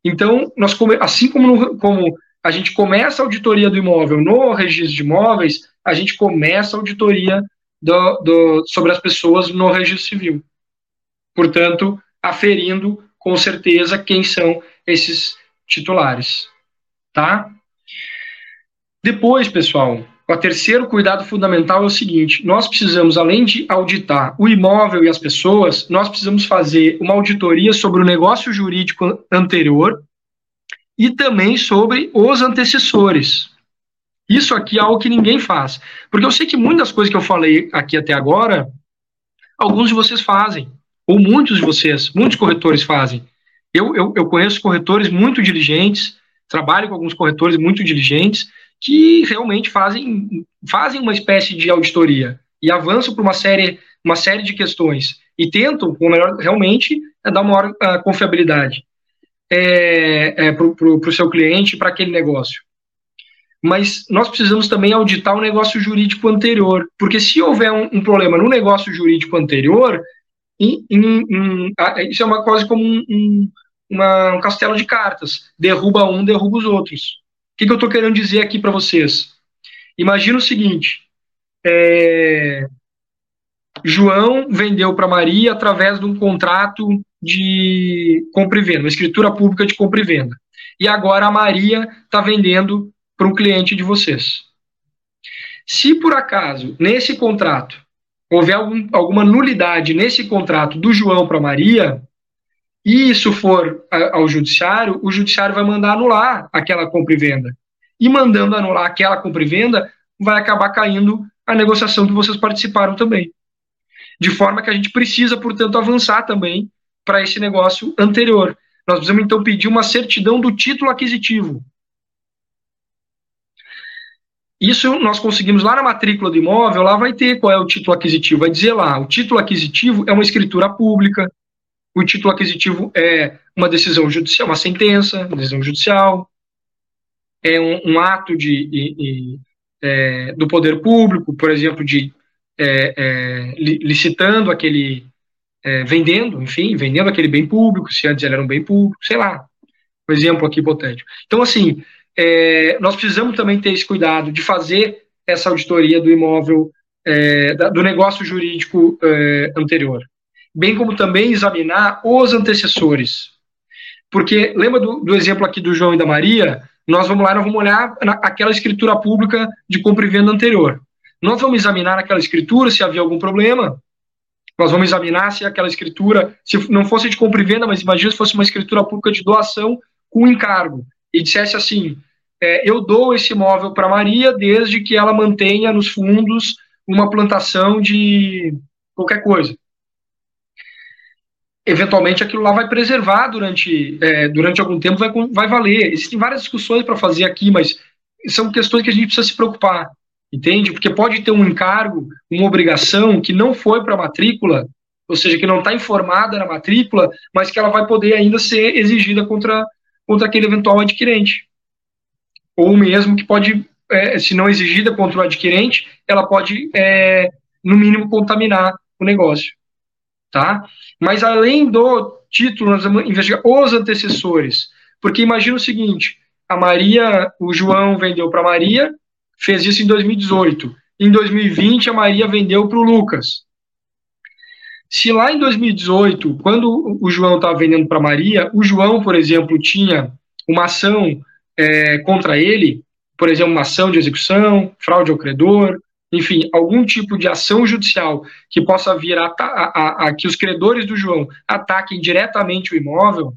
Então, nós assim como, no, como a gente começa a auditoria do imóvel no registro de imóveis, a gente começa a auditoria do, do, sobre as pessoas no registro civil. Portanto, aferindo com certeza quem são esses titulares, tá? Depois, pessoal, o terceiro cuidado fundamental é o seguinte: nós precisamos, além de auditar o imóvel e as pessoas, nós precisamos fazer uma auditoria sobre o negócio jurídico anterior e também sobre os antecessores. Isso aqui é algo que ninguém faz. Porque eu sei que muitas coisas que eu falei aqui até agora, alguns de vocês fazem. Ou muitos de vocês, muitos corretores fazem. Eu, eu, eu conheço corretores muito diligentes, trabalho com alguns corretores muito diligentes, que realmente fazem, fazem uma espécie de auditoria e avançam por uma série, uma série de questões e tentam, com melhor, realmente, é, dar maior uh, confiabilidade é, é, para o seu cliente, para aquele negócio. mas nós precisamos também auditar o negócio jurídico anterior, porque se houver um, um problema no negócio jurídico anterior, em, em, em, isso é uma coisa como um, uma, um castelo de cartas, derruba um, derruba os outros. Que, que eu estou querendo dizer aqui para vocês? Imagina o seguinte: é, João vendeu para Maria através de um contrato de compra e venda, uma escritura pública de compra e venda. E agora a Maria está vendendo para um cliente de vocês. Se por acaso, nesse contrato, houver algum, alguma nulidade nesse contrato do João para Maria, e isso for ao judiciário, o judiciário vai mandar anular aquela compra e venda. E mandando anular aquela compra e venda, vai acabar caindo a negociação que vocês participaram também. De forma que a gente precisa, portanto, avançar também para esse negócio anterior. Nós precisamos, então, pedir uma certidão do título aquisitivo. Isso nós conseguimos lá na matrícula do imóvel, lá vai ter qual é o título aquisitivo. Vai dizer lá, o título aquisitivo é uma escritura pública, o título aquisitivo é uma decisão judicial, uma sentença, uma decisão judicial, é um, um ato de, de, de é, do poder público, por exemplo, de é, é, licitando aquele, é, vendendo, enfim, vendendo aquele bem público, se antes ele era um bem público, sei lá, um exemplo aqui hipotético. Então, assim, é, nós precisamos também ter esse cuidado de fazer essa auditoria do imóvel, é, do negócio jurídico anterior, bem como também examinar os antecessores. Porque, lembra do, do, exemplo aqui do João e da Maria? Nós vamos lá, nós vamos olhar na, aquela escritura pública de compra e venda anterior. Nós vamos examinar aquela escritura se havia algum problema, nós vamos examinar se aquela escritura, se não fosse de compra e venda, mas imagina se fosse uma escritura pública de doação com encargo, e dissesse assim: é, eu dou esse imóvel para Maria desde que ela mantenha nos fundos uma plantação de qualquer coisa. Eventualmente aquilo lá vai preservar durante, é, durante algum tempo, vai, vai valer. Existem várias discussões para fazer aqui, mas são questões que a gente precisa se preocupar entende? Porque pode ter um encargo, uma obrigação que não foi para a matrícula, ou seja, que não está informada na matrícula, mas que ela vai poder ainda ser exigida contra, contra aquele eventual adquirente. Ou mesmo que pode, é, se não exigida contra o adquirente, ela pode, é, no mínimo, contaminar o negócio. Tá? Mas além do título, nós vamos investigar os antecessores. Porque imagina o seguinte: a Maria, o João vendeu para Maria, fez isso em 2018. Em 2020, a Maria vendeu para o Lucas. Se lá em 2018, quando o João estava vendendo para Maria, o João, por exemplo, tinha uma ação é, contra ele, por exemplo, uma ação de execução, fraude ao credor, enfim, algum tipo de ação judicial que possa vir a, a, a, a que os credores do João ataquem diretamente o imóvel,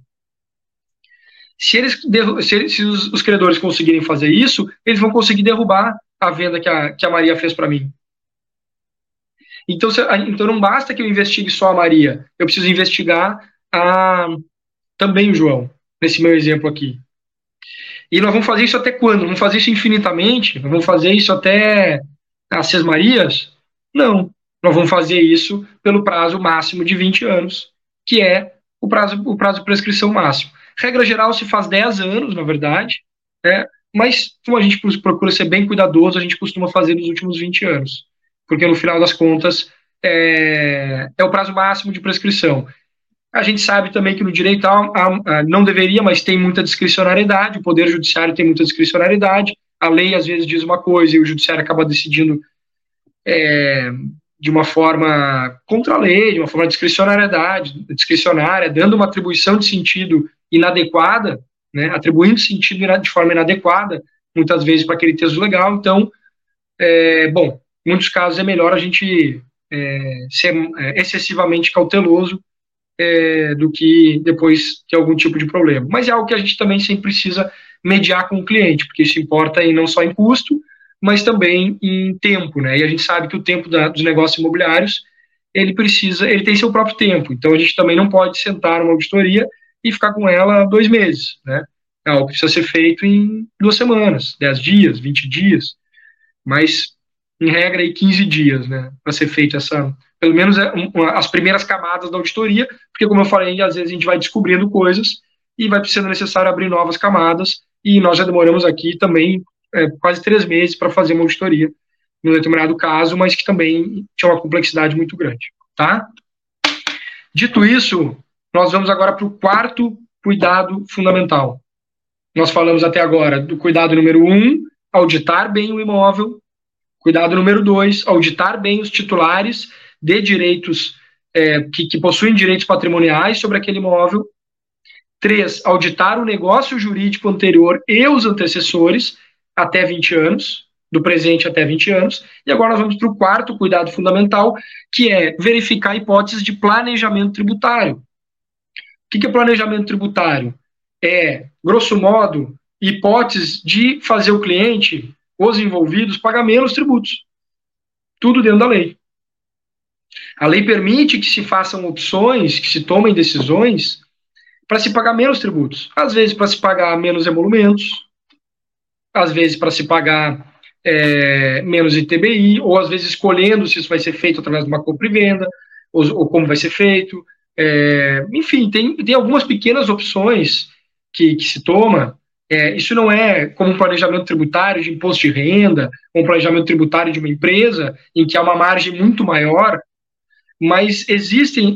se, eles, se, se os, os, credores conseguirem fazer isso, eles vão conseguir derrubar a venda que a, que a Maria fez para mim. Então, se, então não basta que eu investigue só a Maria, eu preciso investigar a, também o João, nesse meu exemplo aqui. E nós vamos fazer isso até quando? Vamos fazer isso infinitamente? Nós vamos fazer isso até as Seis Marias? Não. Nós vamos fazer isso pelo prazo máximo de 20 anos, que é o prazo, o prazo de prescrição máximo. Regra geral se faz 10 anos, na verdade, né? mas como a gente procura ser bem cuidadoso, a gente costuma fazer nos últimos 20 anos, porque no final das contas é, é o prazo máximo de prescrição. A gente sabe também que no direito não deveria, mas tem muita discricionariedade, o Poder Judiciário tem muita discricionariedade, a lei às vezes diz uma coisa e o Judiciário acaba decidindo é, de uma forma contra a lei, de uma forma de discricionariedade, discricionária, dando uma atribuição de sentido inadequada, né, atribuindo sentido de forma inadequada, muitas vezes para aquele texto legal. Então, é, bom, em muitos casos é melhor a gente é, ser é, excessivamente cauteloso é, do que depois ter algum tipo de problema. Mas é algo que a gente também sempre precisa mediar com o cliente, porque isso importa em, não só em custo, mas também em tempo, né? E a gente sabe que o tempo da, dos negócios imobiliários ele precisa, ele tem seu próprio tempo. Então a gente também não pode sentar numa auditoria e ficar com ela dois meses, né? É algo que precisa ser feito em duas semanas, dez dias, vinte dias, mas em regra aí 15 dias, né? Para ser feita essa, pelo menos é as primeiras camadas da auditoria, porque como eu falei, às vezes a gente vai descobrindo coisas e vai sendo necessário abrir novas camadas e nós já demoramos aqui também é, quase três meses para fazer uma auditoria um determinado caso, mas que também tinha uma complexidade muito grande, tá? Dito isso, nós vamos agora para o quarto cuidado fundamental. Nós falamos até agora do cuidado número um, auditar bem o imóvel. Cuidado número dois, auditar bem os titulares de direitos é, que, que possuem direitos patrimoniais sobre aquele imóvel. Três, auditar o negócio jurídico anterior e os antecessores até 20 anos, do presente até 20 anos. E agora nós vamos para o quarto cuidado fundamental, que é verificar hipóteses de planejamento tributário. O que é planejamento tributário? É, grosso modo, hipóteses de fazer o cliente, os envolvidos, pagar menos tributos. Tudo dentro da lei. A lei permite que se façam opções, que se tomem decisões para se pagar menos tributos. Às vezes para se pagar menos emolumentos, às vezes para se pagar é, menos ITBI, ou às vezes escolhendo se isso vai ser feito através de uma compra e venda, ou, ou como vai ser feito. É, enfim, tem, tem algumas pequenas opções que, que se toma. É, isso não é como um planejamento tributário de imposto de renda, um planejamento tributário de uma empresa, em que há uma margem muito maior, mas, existem,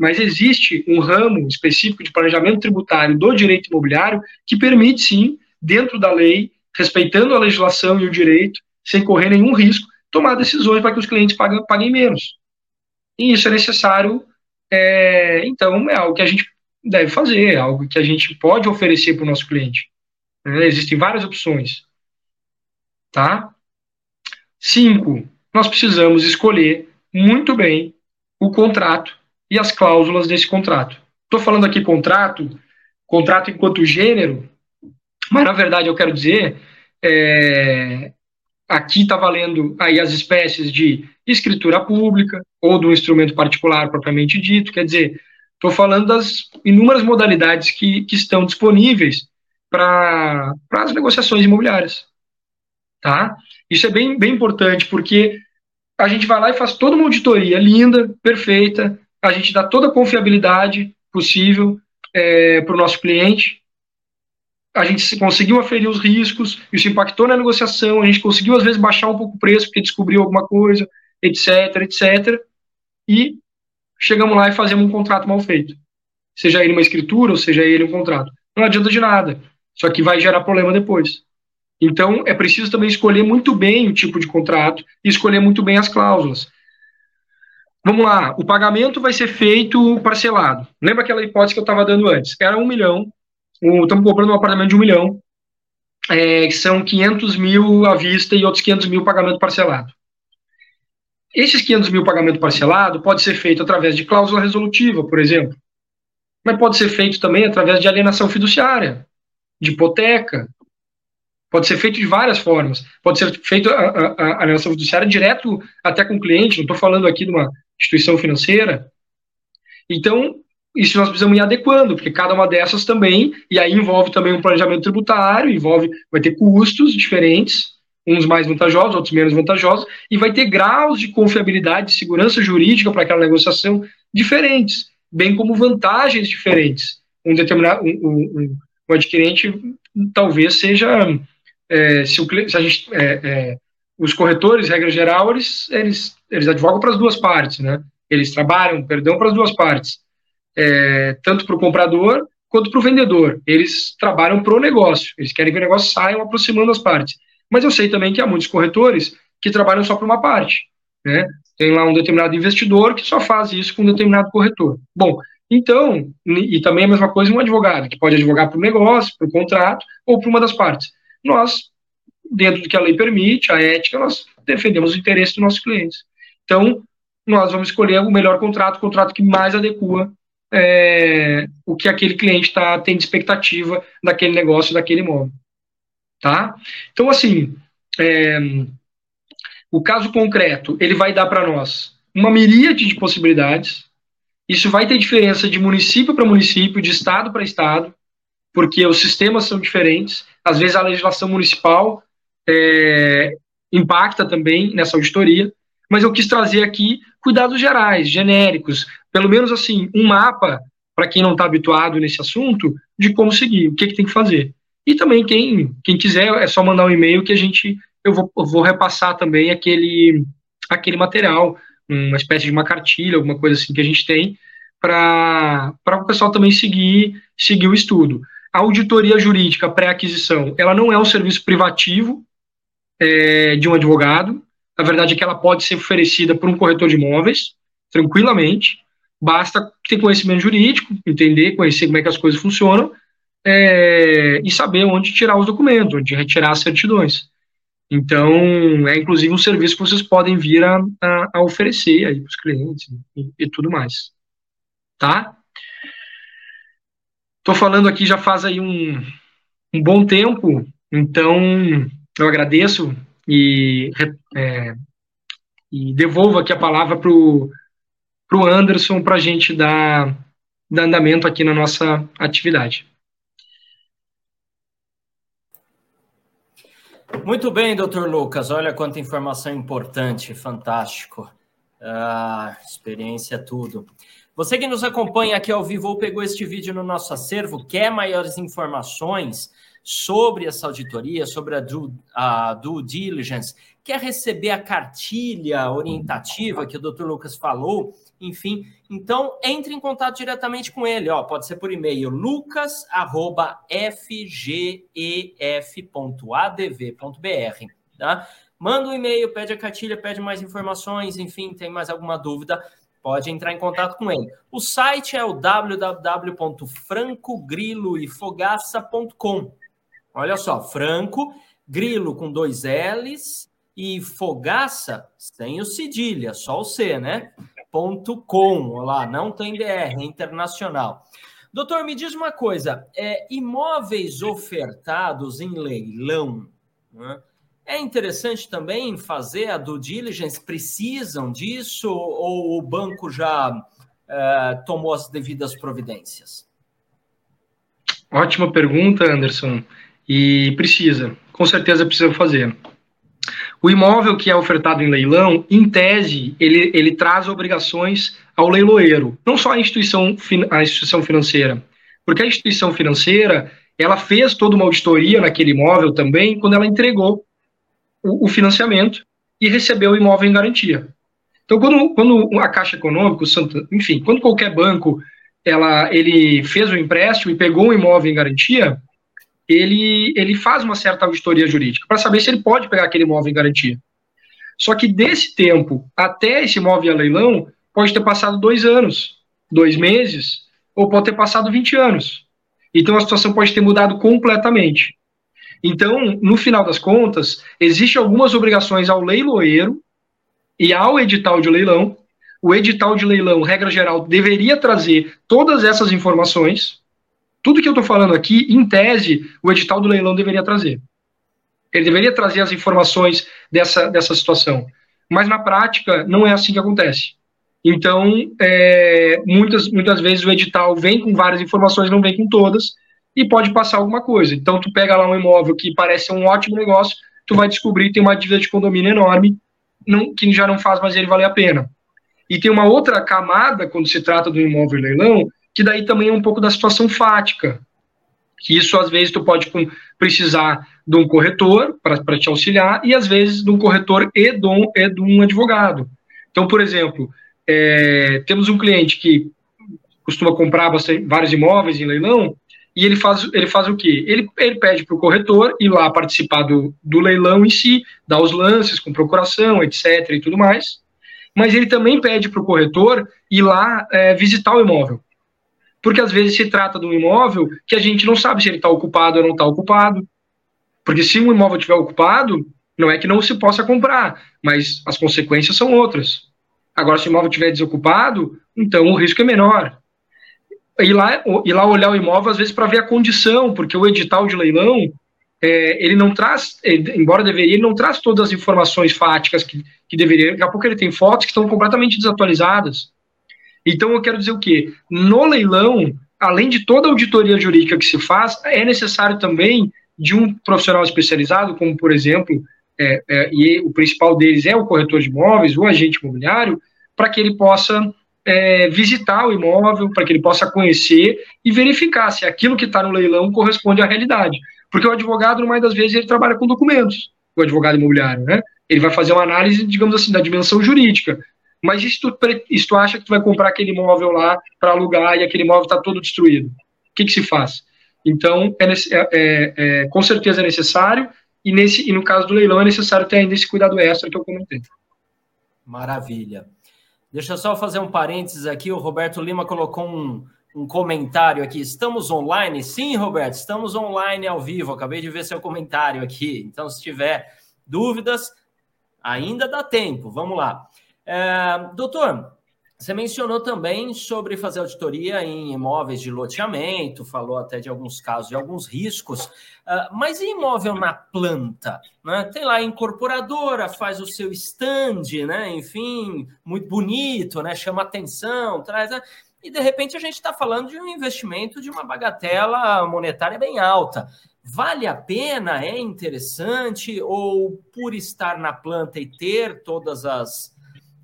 mas existe um ramo específico de planejamento tributário do direito imobiliário que permite, sim, dentro da lei, respeitando a legislação e o direito, sem correr nenhum risco, tomar decisões para que os clientes paguem, paguem menos. E isso é necessário, é, então, é algo que a gente deve fazer, é algo que a gente pode oferecer para o nosso cliente. Né? Existem várias opções. Tá? Cinco, nós precisamos escolher muito bem o contrato e as cláusulas desse contrato. Estou falando aqui contrato, contrato enquanto gênero, mas na verdade eu quero dizer, é, aqui está valendo aí as espécies de escritura pública ou do instrumento particular propriamente dito, quer dizer, estou falando das inúmeras modalidades que, que estão disponíveis para as negociações imobiliárias. Tá? Isso é bem, bem importante, porque a gente vai lá e faz toda uma auditoria linda, perfeita, a gente dá toda a confiabilidade possível é, para o nosso cliente, a gente conseguiu aferir os riscos, isso impactou na negociação, a gente conseguiu às vezes baixar um pouco o preço porque descobriu alguma coisa, etc, etc, e chegamos lá e fazemos um contrato mal feito. Seja ele uma escritura ou seja ele um contrato. Não adianta de nada. Isso aqui vai gerar problema depois. Então, é preciso também escolher muito bem o tipo de contrato e escolher muito bem as cláusulas. Vamos lá, o pagamento vai ser feito parcelado. Lembra aquela hipótese que eu estava dando antes? Era um milhão, estamos comprando um apartamento de um milhão, é, que são 500 mil à vista e outros 500 mil pagamento parcelado. Esses 500 mil pagamento parcelado pode ser feito através de cláusula resolutiva, por exemplo, mas pode ser feito também através de alienação fiduciária, de hipoteca, Pode ser feito de várias formas. Pode ser feito a, a, a alienação fiduciária direto até com o cliente, não estou falando aqui de uma instituição financeira. Então, isso nós precisamos ir adequando, porque cada uma dessas também, e aí envolve também um planejamento tributário, envolve, vai ter custos diferentes, uns mais vantajosos, outros menos vantajosos, e vai ter graus de confiabilidade, de segurança jurídica para aquela negociação diferentes, bem como vantagens diferentes. Um determinado, um, um, um adquirente talvez seja é, se, o, se, a gente, é, é, os corretores, regra geral, eles, eles, eles advogam para as duas partes, né? Eles trabalham, perdão, para as duas partes, é, tanto para o comprador quanto para o vendedor. Eles trabalham para o negócio, eles querem que o negócio saia aproximando as partes. Mas eu sei também que há muitos corretores que trabalham só para uma parte, né? Tem lá um determinado investidor que só faz isso com um determinado corretor. Bom, então, e também a mesma coisa um advogado, que pode advogar para o negócio, para o contrato ou para uma das partes nós, dentro do que a lei permite, a ética, nós defendemos o interesse dos nossos clientes. Então, nós vamos escolher o melhor contrato, o contrato que mais adequa é, o que aquele cliente tá, tem de expectativa daquele negócio, daquele imóvel. Tá? Então, assim, é, o caso concreto, ele vai dar para nós uma miríade de possibilidades. Isso vai ter diferença de município para município, de estado para estado, porque os sistemas são diferentes. Às vezes a legislação municipal é, impacta também nessa auditoria, mas eu quis trazer aqui cuidados gerais, genéricos, pelo menos assim, um mapa, para quem não está habituado nesse assunto, de como seguir, o que, que tem que fazer. E também quem, quem quiser é só mandar um e-mail que a gente eu vou, eu vou repassar também aquele, aquele material, uma espécie de uma cartilha, alguma coisa assim que a gente tem, para o pessoal também seguir, seguir o estudo. A auditoria jurídica pré-aquisição, ela não é um serviço privativo é, de um advogado, a verdade é que ela pode ser oferecida por um corretor de imóveis, tranquilamente, basta ter conhecimento jurídico, entender, conhecer como é que as coisas funcionam, é, e saber onde tirar os documentos, onde retirar as certidões. Então, é inclusive um serviço que vocês podem vir a, a, a oferecer aí para os clientes e, e, tudo mais. Tá? Estou falando aqui já faz aí um, um bom tempo, então eu agradeço e, é, e devolvo aqui a palavra para o Anderson para a gente dar, dar andamento aqui na nossa atividade. Muito bem, doutor Lucas. Olha quanta informação importante, fantástico. Ah, experiência é tudo. Você que nos acompanha aqui ao vivo ou pegou este vídeo no nosso acervo, quer maiores informações sobre essa auditoria, sobre a due, a due diligence, quer receber a cartilha orientativa que o doutor Lucas falou, enfim, então entre em contato diretamente com ele, ó, pode ser por e-mail lucas@fgef.adv.br, tá? Manda um e-mail, pede a cartilha, pede mais informações, enfim, tem mais alguma dúvida, pode entrar em contato com ele. O site é o www.francogriloefogaça.com. Olha só, Franco, Grilo com dois L's e Fogaça sem o cedilha, só o C, né? com, lá, não tem DR, é internacional. Doutor, me diz uma coisa: é, imóveis ofertados em leilão, né, é interessante também fazer a due diligence? Precisam disso ou o banco já é, tomou as devidas providências? Ótima pergunta, Anderson. E precisa, com certeza precisa fazer. O imóvel que é ofertado em leilão, em tese, ele, ele traz obrigações ao leiloeiro, não só a instituição, a instituição financeira, porque a instituição financeira ela fez toda uma auditoria naquele imóvel também quando ela entregou o, financiamento e recebeu o imóvel em garantia. Então, quando, quando a Caixa Econômica, o enfim, quando qualquer banco ela, ele fez o empréstimo e pegou um imóvel em garantia, ele, ele faz uma certa auditoria jurídica para saber se ele pode pegar aquele imóvel em garantia. Só que desse tempo até esse imóvel a leilão, pode ter passado dois anos, dois meses, ou pode ter passado 20 anos. Então a situação pode ter mudado completamente. Então, no final das contas, existem algumas obrigações ao leiloeiro e ao edital de leilão. O edital de leilão, regra geral, deveria trazer todas essas informações tudo que eu estou falando aqui, em tese, o edital do leilão deveria trazer. Ele deveria trazer as informações dessa, dessa situação. Mas na prática, não é assim que acontece. Então, é, muitas, muitas vezes o edital vem com várias informações, não vem com todas, e pode passar alguma coisa. Então, tu pega lá um imóvel que parece um ótimo negócio, tu vai descobrir que tem uma dívida de condomínio enorme, não, que já não faz mais ele valer a pena. E tem uma outra camada, quando se trata do imóvel leilão, que daí também é um pouco da situação fática, que isso às vezes tu pode precisar de um corretor para te auxiliar e às vezes de um corretor e de um, e de um advogado. Então, por exemplo, é, temos um cliente que costuma comprar bastante, vários imóveis em leilão e ele faz, ele faz o quê? Ele, ele pede para o corretor ir lá participar do, do leilão em si, dar os lances com procuração, etc. e tudo mais, mas ele também pede para o corretor ir lá é, visitar o imóvel porque às vezes se trata de um imóvel que a gente não sabe se ele está ocupado ou não está ocupado. Porque se um imóvel estiver ocupado, não é que não se possa comprar, mas as consequências são outras. Agora, se o imóvel estiver desocupado, então o risco é menor. Ir lá, ir lá olhar o imóvel, às vezes, para ver a condição, porque o edital de leilão, é, ele não traz, ele, embora deveria, ele não traz todas as informações fáticas que, que deveria. Daqui a pouco ele tem fotos que estão completamente desatualizadas. Então, eu quero dizer o quê? No leilão, além de toda a auditoria jurídica que se faz, é necessário também de um profissional especializado, como, por exemplo, é, é, e o principal deles é o corretor de imóveis, o agente imobiliário, para que ele possa é, visitar o imóvel, para que ele possa conhecer e verificar se aquilo que está no leilão corresponde à realidade. Porque o advogado, no mais das vezes, ele trabalha com documentos, o advogado imobiliário, né? Ele vai fazer uma análise, digamos assim, da dimensão jurídica. Mas e se tu, se tu acha que tu vai comprar aquele imóvel lá para alugar e aquele imóvel está todo destruído? O que, que se faz? Então, é, é, é, é, com certeza é necessário, e, nesse, e no caso do leilão é necessário ter ainda esse cuidado extra que eu comentei. Maravilha. Deixa eu só fazer um parênteses aqui. O Roberto Lima colocou um, um comentário aqui. Estamos online? Sim, Roberto, estamos online ao vivo. Acabei de ver seu comentário aqui. Então, se tiver dúvidas, ainda dá tempo. Vamos lá. É, doutor, você mencionou também sobre fazer auditoria em imóveis de loteamento, falou até de alguns casos, de alguns riscos, uh, mas e imóvel na planta? Né? Tem lá a incorporadora, faz o seu stand, né? enfim, muito bonito, né? chama atenção, traz. Né? E de repente a gente está falando de um investimento de uma bagatela monetária bem alta. Vale a pena? É interessante? Ou por estar na planta e ter todas as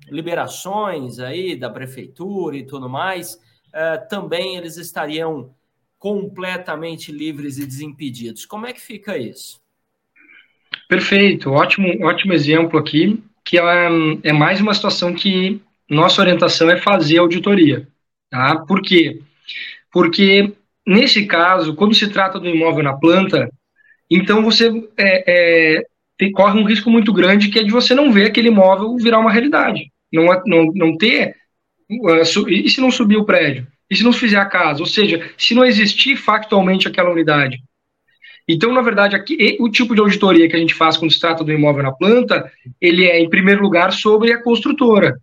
liberações aí da prefeitura e tudo mais, uh, também eles estariam completamente livres e desimpedidos. Como é que fica isso? Perfeito, ótimo, ótimo exemplo aqui, que é, é mais uma situação que nossa orientação é fazer auditoria. Tá? Por quê? Porque, nesse caso, quando se trata do imóvel na planta, então você é, é, tem, corre um risco muito grande que é de você não ver aquele imóvel virar uma realidade não, não, não ter. Uh, e se não subir o prédio? E se não fizer a casa? Ou seja, se não existir factualmente aquela unidade? Então, na verdade, aqui, o tipo de auditoria que a gente faz quando se trata do imóvel na planta, ele é, em primeiro lugar, sobre a construtora.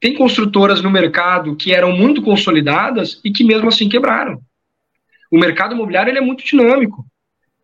Tem construtoras no mercado que eram muito consolidadas e que mesmo assim quebraram. O mercado imobiliário ele é muito dinâmico.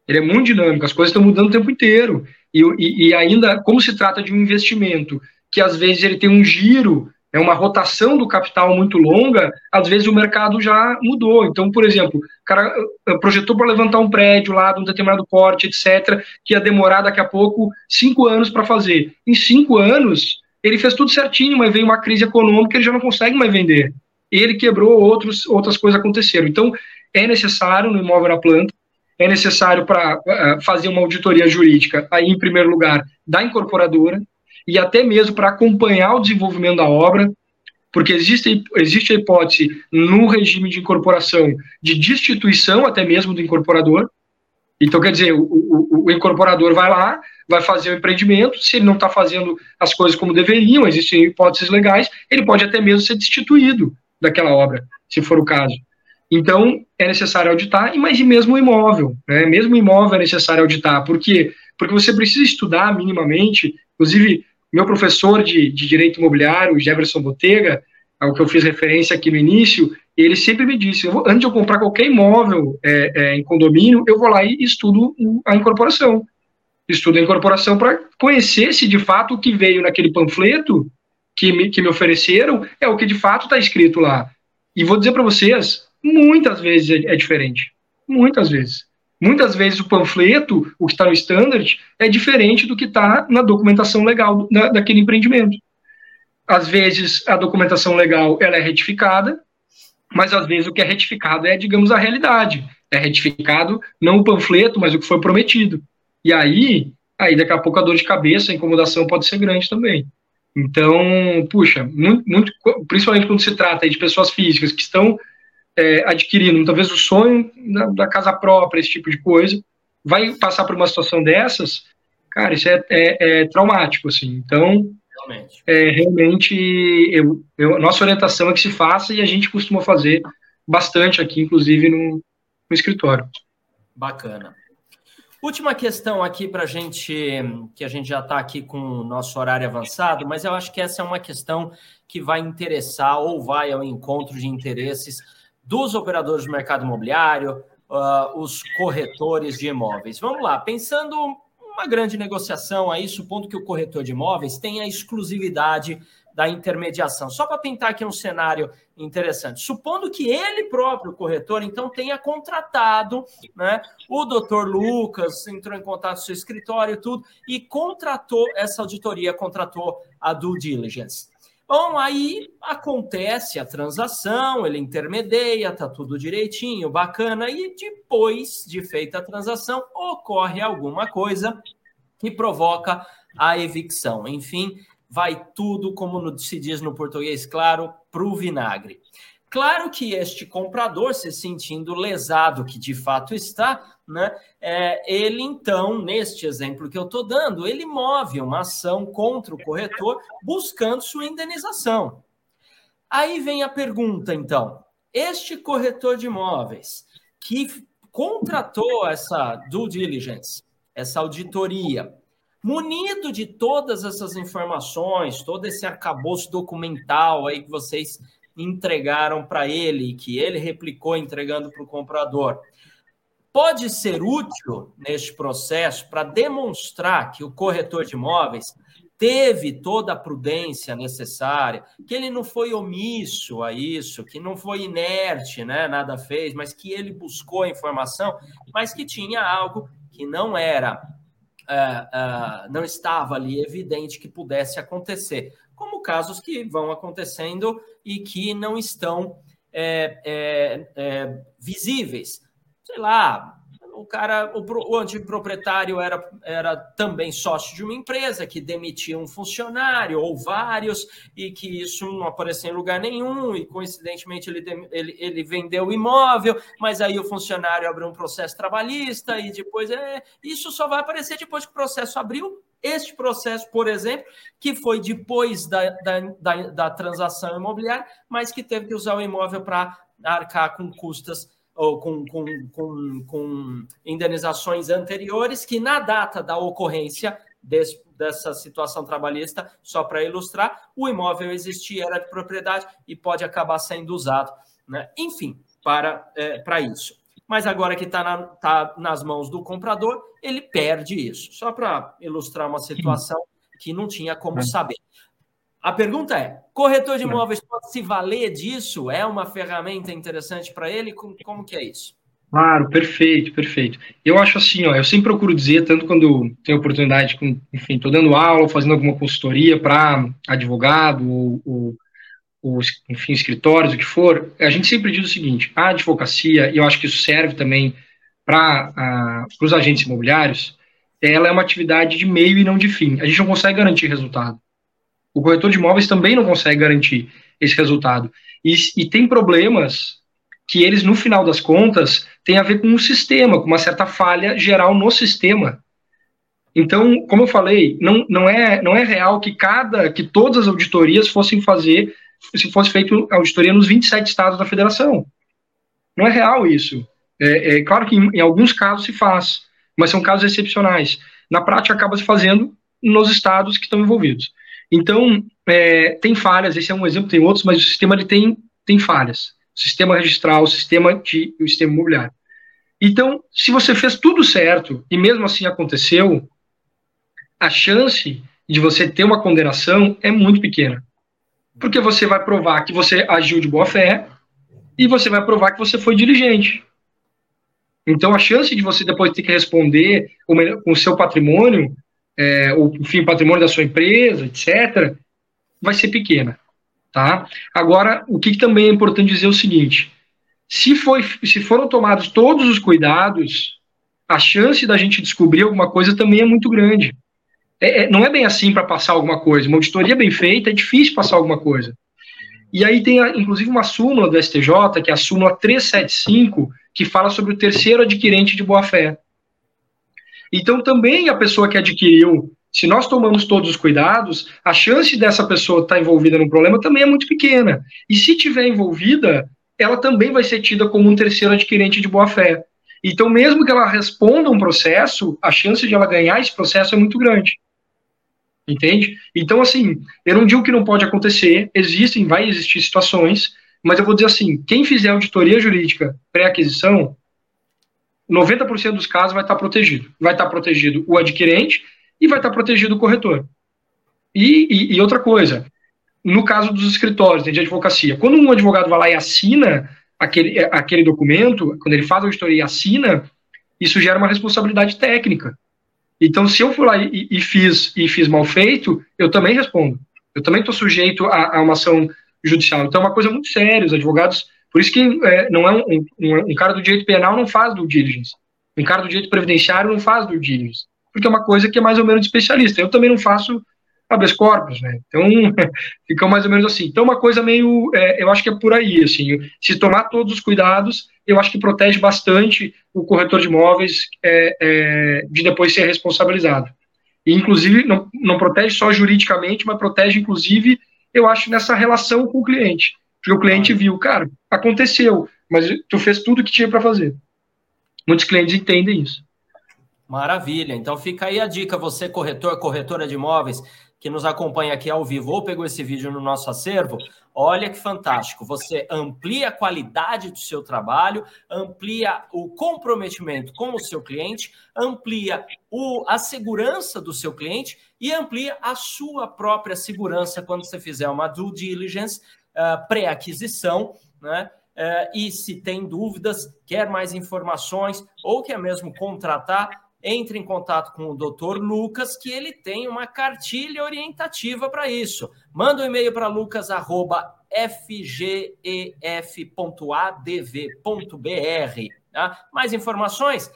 Ele é muito dinâmico, as coisas estão mudando o tempo inteiro. E, e, e ainda, como se trata de um investimento que às vezes ele tem um giro, é uma rotação do capital muito longa, às vezes o mercado já mudou. Então, por exemplo, o cara projetou para levantar um prédio lá de um determinado porte, etc., que ia demorar daqui a pouco cinco anos para fazer. Em cinco anos, ele fez tudo certinho, mas veio uma crise econômica, ele já não consegue mais vender. Ele quebrou, outros, outras coisas aconteceram. Então, é necessário no imóvel na planta, é necessário para uh, eh, fazer uma auditoria jurídica, aí, em primeiro lugar, da incorporadora, e até mesmo para acompanhar o desenvolvimento da obra, porque existe, existe a hipótese no regime de incorporação de destituição até mesmo do incorporador. Então, quer dizer, o, o, o incorporador vai lá, vai fazer o empreendimento, se ele não está fazendo as coisas como deveriam, existem hipóteses legais, ele pode até mesmo ser destituído daquela obra, se for o caso. Então, é necessário auditar, e mesmo o imóvel, né? Mesmo imóvel é necessário auditar, por quê? Porque você precisa estudar minimamente, inclusive meu professor de, de Direito Imobiliário, Jefferson Botega, ao que eu fiz referência aqui no início, ele sempre me disse, vou, antes de eu comprar qualquer imóvel é, é, em condomínio, eu vou lá e estudo a incorporação. Estudo a incorporação para conhecer se de fato o que veio naquele panfleto que me, que me ofereceram é o que de fato está escrito lá. E vou dizer para vocês, muitas vezes é, é diferente. Muitas vezes. Muitas vezes o panfleto, o que está no standard, é diferente do que está na documentação legal da, daquele empreendimento. Às vezes a documentação legal ela é retificada, mas às vezes o que é retificado é, digamos, a realidade. É retificado não o panfleto, mas o que foi prometido. E aí, aí daqui a pouco a dor de cabeça, a incomodação pode ser grande também. Então, puxa, muito, muito principalmente quando se trata de pessoas físicas que estão é, adquirindo talvez o sonho da, da, casa própria, esse tipo de coisa, vai passar por uma situação dessas, cara, isso é, é, é traumático, assim. Então, realmente, é, realmente eu, eu, nossa orientação é que se faça e a gente costuma fazer bastante aqui, inclusive no, no escritório. Bacana. Última questão aqui para a gente, que a gente já está aqui com o nosso horário avançado, mas eu acho que essa é uma questão que vai interessar ou vai ao encontro de interesses dos operadores do mercado imobiliário, uh, os corretores de imóveis. Vamos lá, pensando uma grande negociação aí, supondo que o corretor de imóveis tenha exclusividade da intermediação. Só para pintar aqui um cenário interessante. Supondo que ele próprio, o corretor, então tenha contratado, né? O doutor Lucas entrou em contato com seu escritório e tudo, e contratou essa auditoria, contratou a due diligence. Bom, aí acontece a transação, ele intermedia, tá tudo direitinho, bacana, e depois de feita a transação, ocorre alguma coisa que provoca a evicção. Enfim, vai tudo, como se diz no português claro, para o vinagre. Claro que este comprador, se sentindo lesado, que de fato está, né, é, ele então, neste exemplo que eu estou dando, ele move uma ação contra o corretor buscando sua indenização. Aí vem a pergunta, então: este corretor de imóveis que contratou essa due diligence, essa auditoria, munido de todas essas informações, todo esse arcabouço documental aí que vocês entregaram para ele, que ele replicou entregando para o comprador, pode ser útil neste processo para demonstrar que o corretor de imóveis teve toda a prudência necessária, que ele não foi omisso a isso, que não foi inerte, né, nada fez, mas que ele buscou a informação, mas que tinha algo que não era, uh, uh, não estava ali evidente que pudesse acontecer como casos que vão acontecendo e que não estão é, é, é, visíveis. Sei lá, o cara, o, o antiproprietário era, era também sócio de uma empresa que demitia um funcionário ou vários e que isso não aparecia em lugar nenhum e coincidentemente ele, ele, ele vendeu o imóvel, mas aí o funcionário abriu um processo trabalhista e depois é isso só vai aparecer depois que o processo abriu. Este processo, por exemplo, que foi depois da, da, da, da transação imobiliária, mas que teve que usar o imóvel para arcar com custas ou com, com, com, com, indenizações anteriores, que na data da ocorrência desse, dessa situação trabalhista, só para ilustrar, o imóvel existia, era de propriedade e pode acabar sendo usado. Né? Enfim, para, é, para isso mas agora que está na, tá nas mãos do comprador, ele perde isso. Só para ilustrar uma situação que não tinha como é. saber. A pergunta é: corretor de imóveis pode se valer disso? É uma ferramenta interessante para ele? Como, como, que é isso? Claro, perfeito, perfeito. Eu acho assim, ó, eu sempre procuro dizer, tanto quando tenho oportunidade, com, enfim, estou dando aula, fazendo alguma consultoria para advogado ou, ou os, enfim, escritórios, o que for, a gente sempre diz o seguinte: a advocacia, e eu acho que isso serve também para os agentes imobiliários, ela é uma atividade de meio e não de fim. A gente não consegue garantir resultado. O corretor de imóveis também não consegue garantir esse resultado. E, e tem problemas que eles, no final das contas, têm a ver com o sistema, com uma certa falha geral no sistema. Então, como eu falei, não, não, é, não é real que cada que todas as auditorias fossem fazer se fosse feito auditoria nos 27 estados da federação. Não é real isso. É, é claro que em, em, alguns casos se faz, mas são casos excepcionais. Na prática, acaba se fazendo nos estados que estão envolvidos. Então, é, tem falhas, esse é um exemplo, tem outros, mas o sistema ele tem, tem falhas. Sistema registral, o sistema, de, o sistema imobiliário. Então, se você fez tudo certo e mesmo assim aconteceu, a chance de você ter uma condenação é muito pequena. Porque você vai provar que você agiu de boa fé e você vai provar que você foi diligente. Então, a chance de você depois ter que responder com o seu patrimônio, é, ou, enfim, patrimônio da sua empresa, etc., vai ser pequena. Tá? Agora, o que, também é importante dizer é o seguinte: se, foi, se foram tomados todos os cuidados, a chance da gente descobrir alguma coisa também é muito grande é, é, não é bem assim para passar alguma coisa. Uma auditoria bem feita é difícil passar alguma coisa. E aí tem, inclusive, uma súmula do STJ, que é a súmula 375, que fala sobre o terceiro adquirente de boa-fé. Então, também a pessoa que adquiriu, se nós tomamos todos os cuidados, a chance dessa pessoa estar envolvida num problema também é muito pequena. E se tiver envolvida, ela também vai ser tida como um terceiro adquirente de boa-fé. Então, mesmo que ela responda um processo, a chance de ela ganhar esse processo é muito grande. Entende? Então, assim, eu não digo que não pode acontecer, existem, vai existir situações, mas eu vou dizer assim: quem fizer auditoria jurídica pré-aquisição, 90% dos casos vai estar protegido. Vai estar protegido o adquirente e vai estar protegido o corretor. E, e, e outra coisa, no caso dos escritórios de advocacia, quando um advogado vai lá e assina aquele, aquele documento, quando ele faz a auditoria e assina, isso gera uma responsabilidade técnica. Então, se eu for lá e, e, fiz e fiz mal feito, eu também respondo. Eu também estou sujeito a, a, uma ação judicial. Então é uma coisa muito séria, os advogados. Por isso que é, não é um, um, um, cara do direito penal não faz do diligence. Um cara do direito previdenciário não faz do diligence. Porque é uma coisa que é mais ou menos especialista. Eu também não faço habeas corpus, né? Então, fica mais ou menos assim. Então, uma coisa meio, é, eu acho que é por aí, assim, se tomar todos os cuidados, eu acho que protege bastante o corretor de imóveis é, é, de depois ser responsabilizado. E, inclusive, não, não protege só juridicamente, mas protege, inclusive, eu acho, nessa relação com o cliente. Porque o cliente viu, cara, aconteceu, mas tu fez tudo o que tinha para fazer. Muitos clientes entendem isso. Maravilha. Então fica aí a dica, você corretor, corretora de imóveis, que nos acompanha aqui ao vivo ou pegou esse vídeo no nosso acervo, olha que fantástico. Você amplia a qualidade do seu trabalho, amplia o comprometimento com o seu cliente, amplia o, a segurança do seu cliente e amplia a sua própria segurança quando você fizer uma due diligence, uh, pré-aquisição, né? Uh, e se tem dúvidas, quer mais informações ou quer mesmo contratar, entre em contato com o Dr. Lucas, que ele tem uma cartilha orientativa para isso. Manda um e-mail para lucas@fgef.adv.br. Tá? Mais informações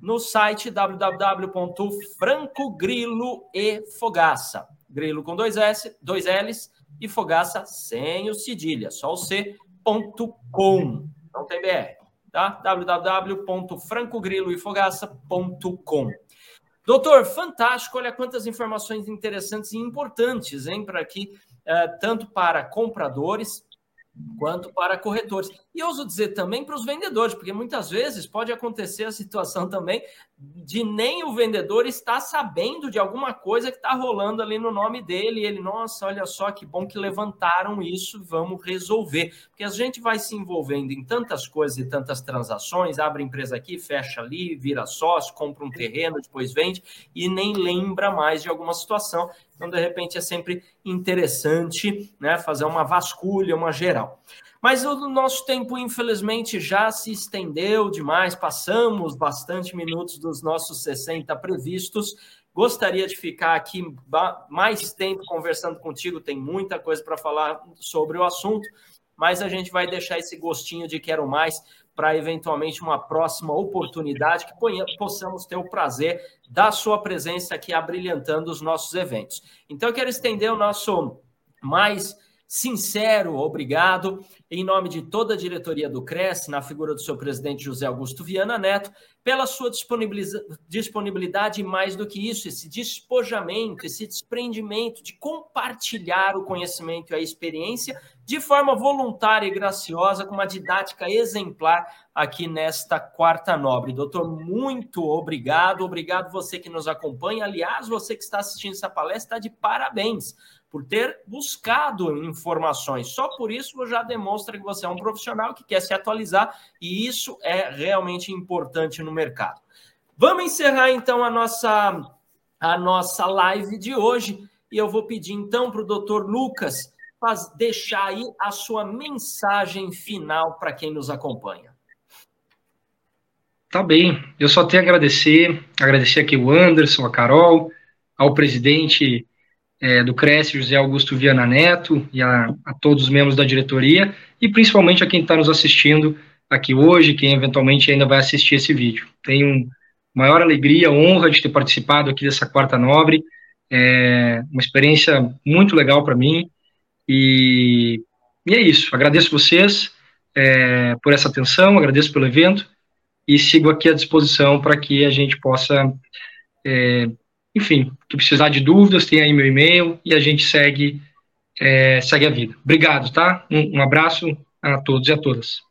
no site www.francogrilo e Fogaça. Grilo com dois S, dois L's e Fogaça sem o cedilha, só o C.com. Não tem BR tá? www.francogriloefogaça.com. Doutor, fantástico, olha quantas informações interessantes e importantes, hein, para aqui, uh, tanto para compradores quanto para corretores. E ouso dizer também para os vendedores, porque muitas vezes pode acontecer a situação também de nem o vendedor estar sabendo de alguma coisa que está rolando ali no nome dele, ele, nossa, olha só que bom que levantaram isso, vamos resolver. Porque a gente vai se envolvendo em tantas coisas e tantas transações, abre empresa aqui, fecha ali, vira sócio, compra um terreno, depois vende, e nem lembra mais de alguma situação. Então, de repente, é sempre interessante né, fazer uma vasculha, uma geral. Mas o nosso tempo, infelizmente, já se estendeu demais, passamos bastante minutos dos nossos 60 previstos. Gostaria de ficar aqui mais tempo conversando contigo, tem muita coisa para falar sobre o assunto, mas a gente vai deixar esse gostinho de quero mais para eventualmente uma próxima oportunidade que possamos ter o prazer da sua presença aqui abrilhantando os nossos eventos. Então, eu quero estender o nosso mais sincero obrigado em nome de toda a diretoria do Cresce, na figura do seu presidente José Augusto Viana Neto, pela sua disponibilidade e mais do que isso, esse despojamento, esse desprendimento de compartilhar o conhecimento e a experiência de forma voluntária e graciosa, com uma didática exemplar aqui nesta quarta nobre. Doutor, muito obrigado. Obrigado você que nos acompanha. Aliás, você que está assistindo essa palestra está de parabéns por ter buscado informações. Só por isso já demonstra que você é um profissional que quer se atualizar e isso é realmente importante no mercado. Vamos encerrar então a nossa a nossa live de hoje e eu vou pedir então para o doutor Lucas faz, deixar aí a sua mensagem final para quem nos acompanha. Tá bem, eu só tenho a agradecer, agradecer aqui o Anderson, a Carol, ao presidente é, do Cresce, José Augusto Viana Neto, e a, a, todos os membros da diretoria, e principalmente a quem está nos assistindo aqui hoje, quem eventualmente ainda vai assistir esse vídeo. Tenho maior alegria, honra de ter participado aqui dessa quarta nobre, é uma experiência muito legal para mim, e, e, é isso, agradeço vocês é, por essa atenção, agradeço pelo evento, e sigo aqui à disposição para que a gente possa é, enfim, que precisar de dúvidas, tem aí meu e-mail e a gente segue, é, segue a vida. Obrigado, tá? Um, um abraço a todos e a todas.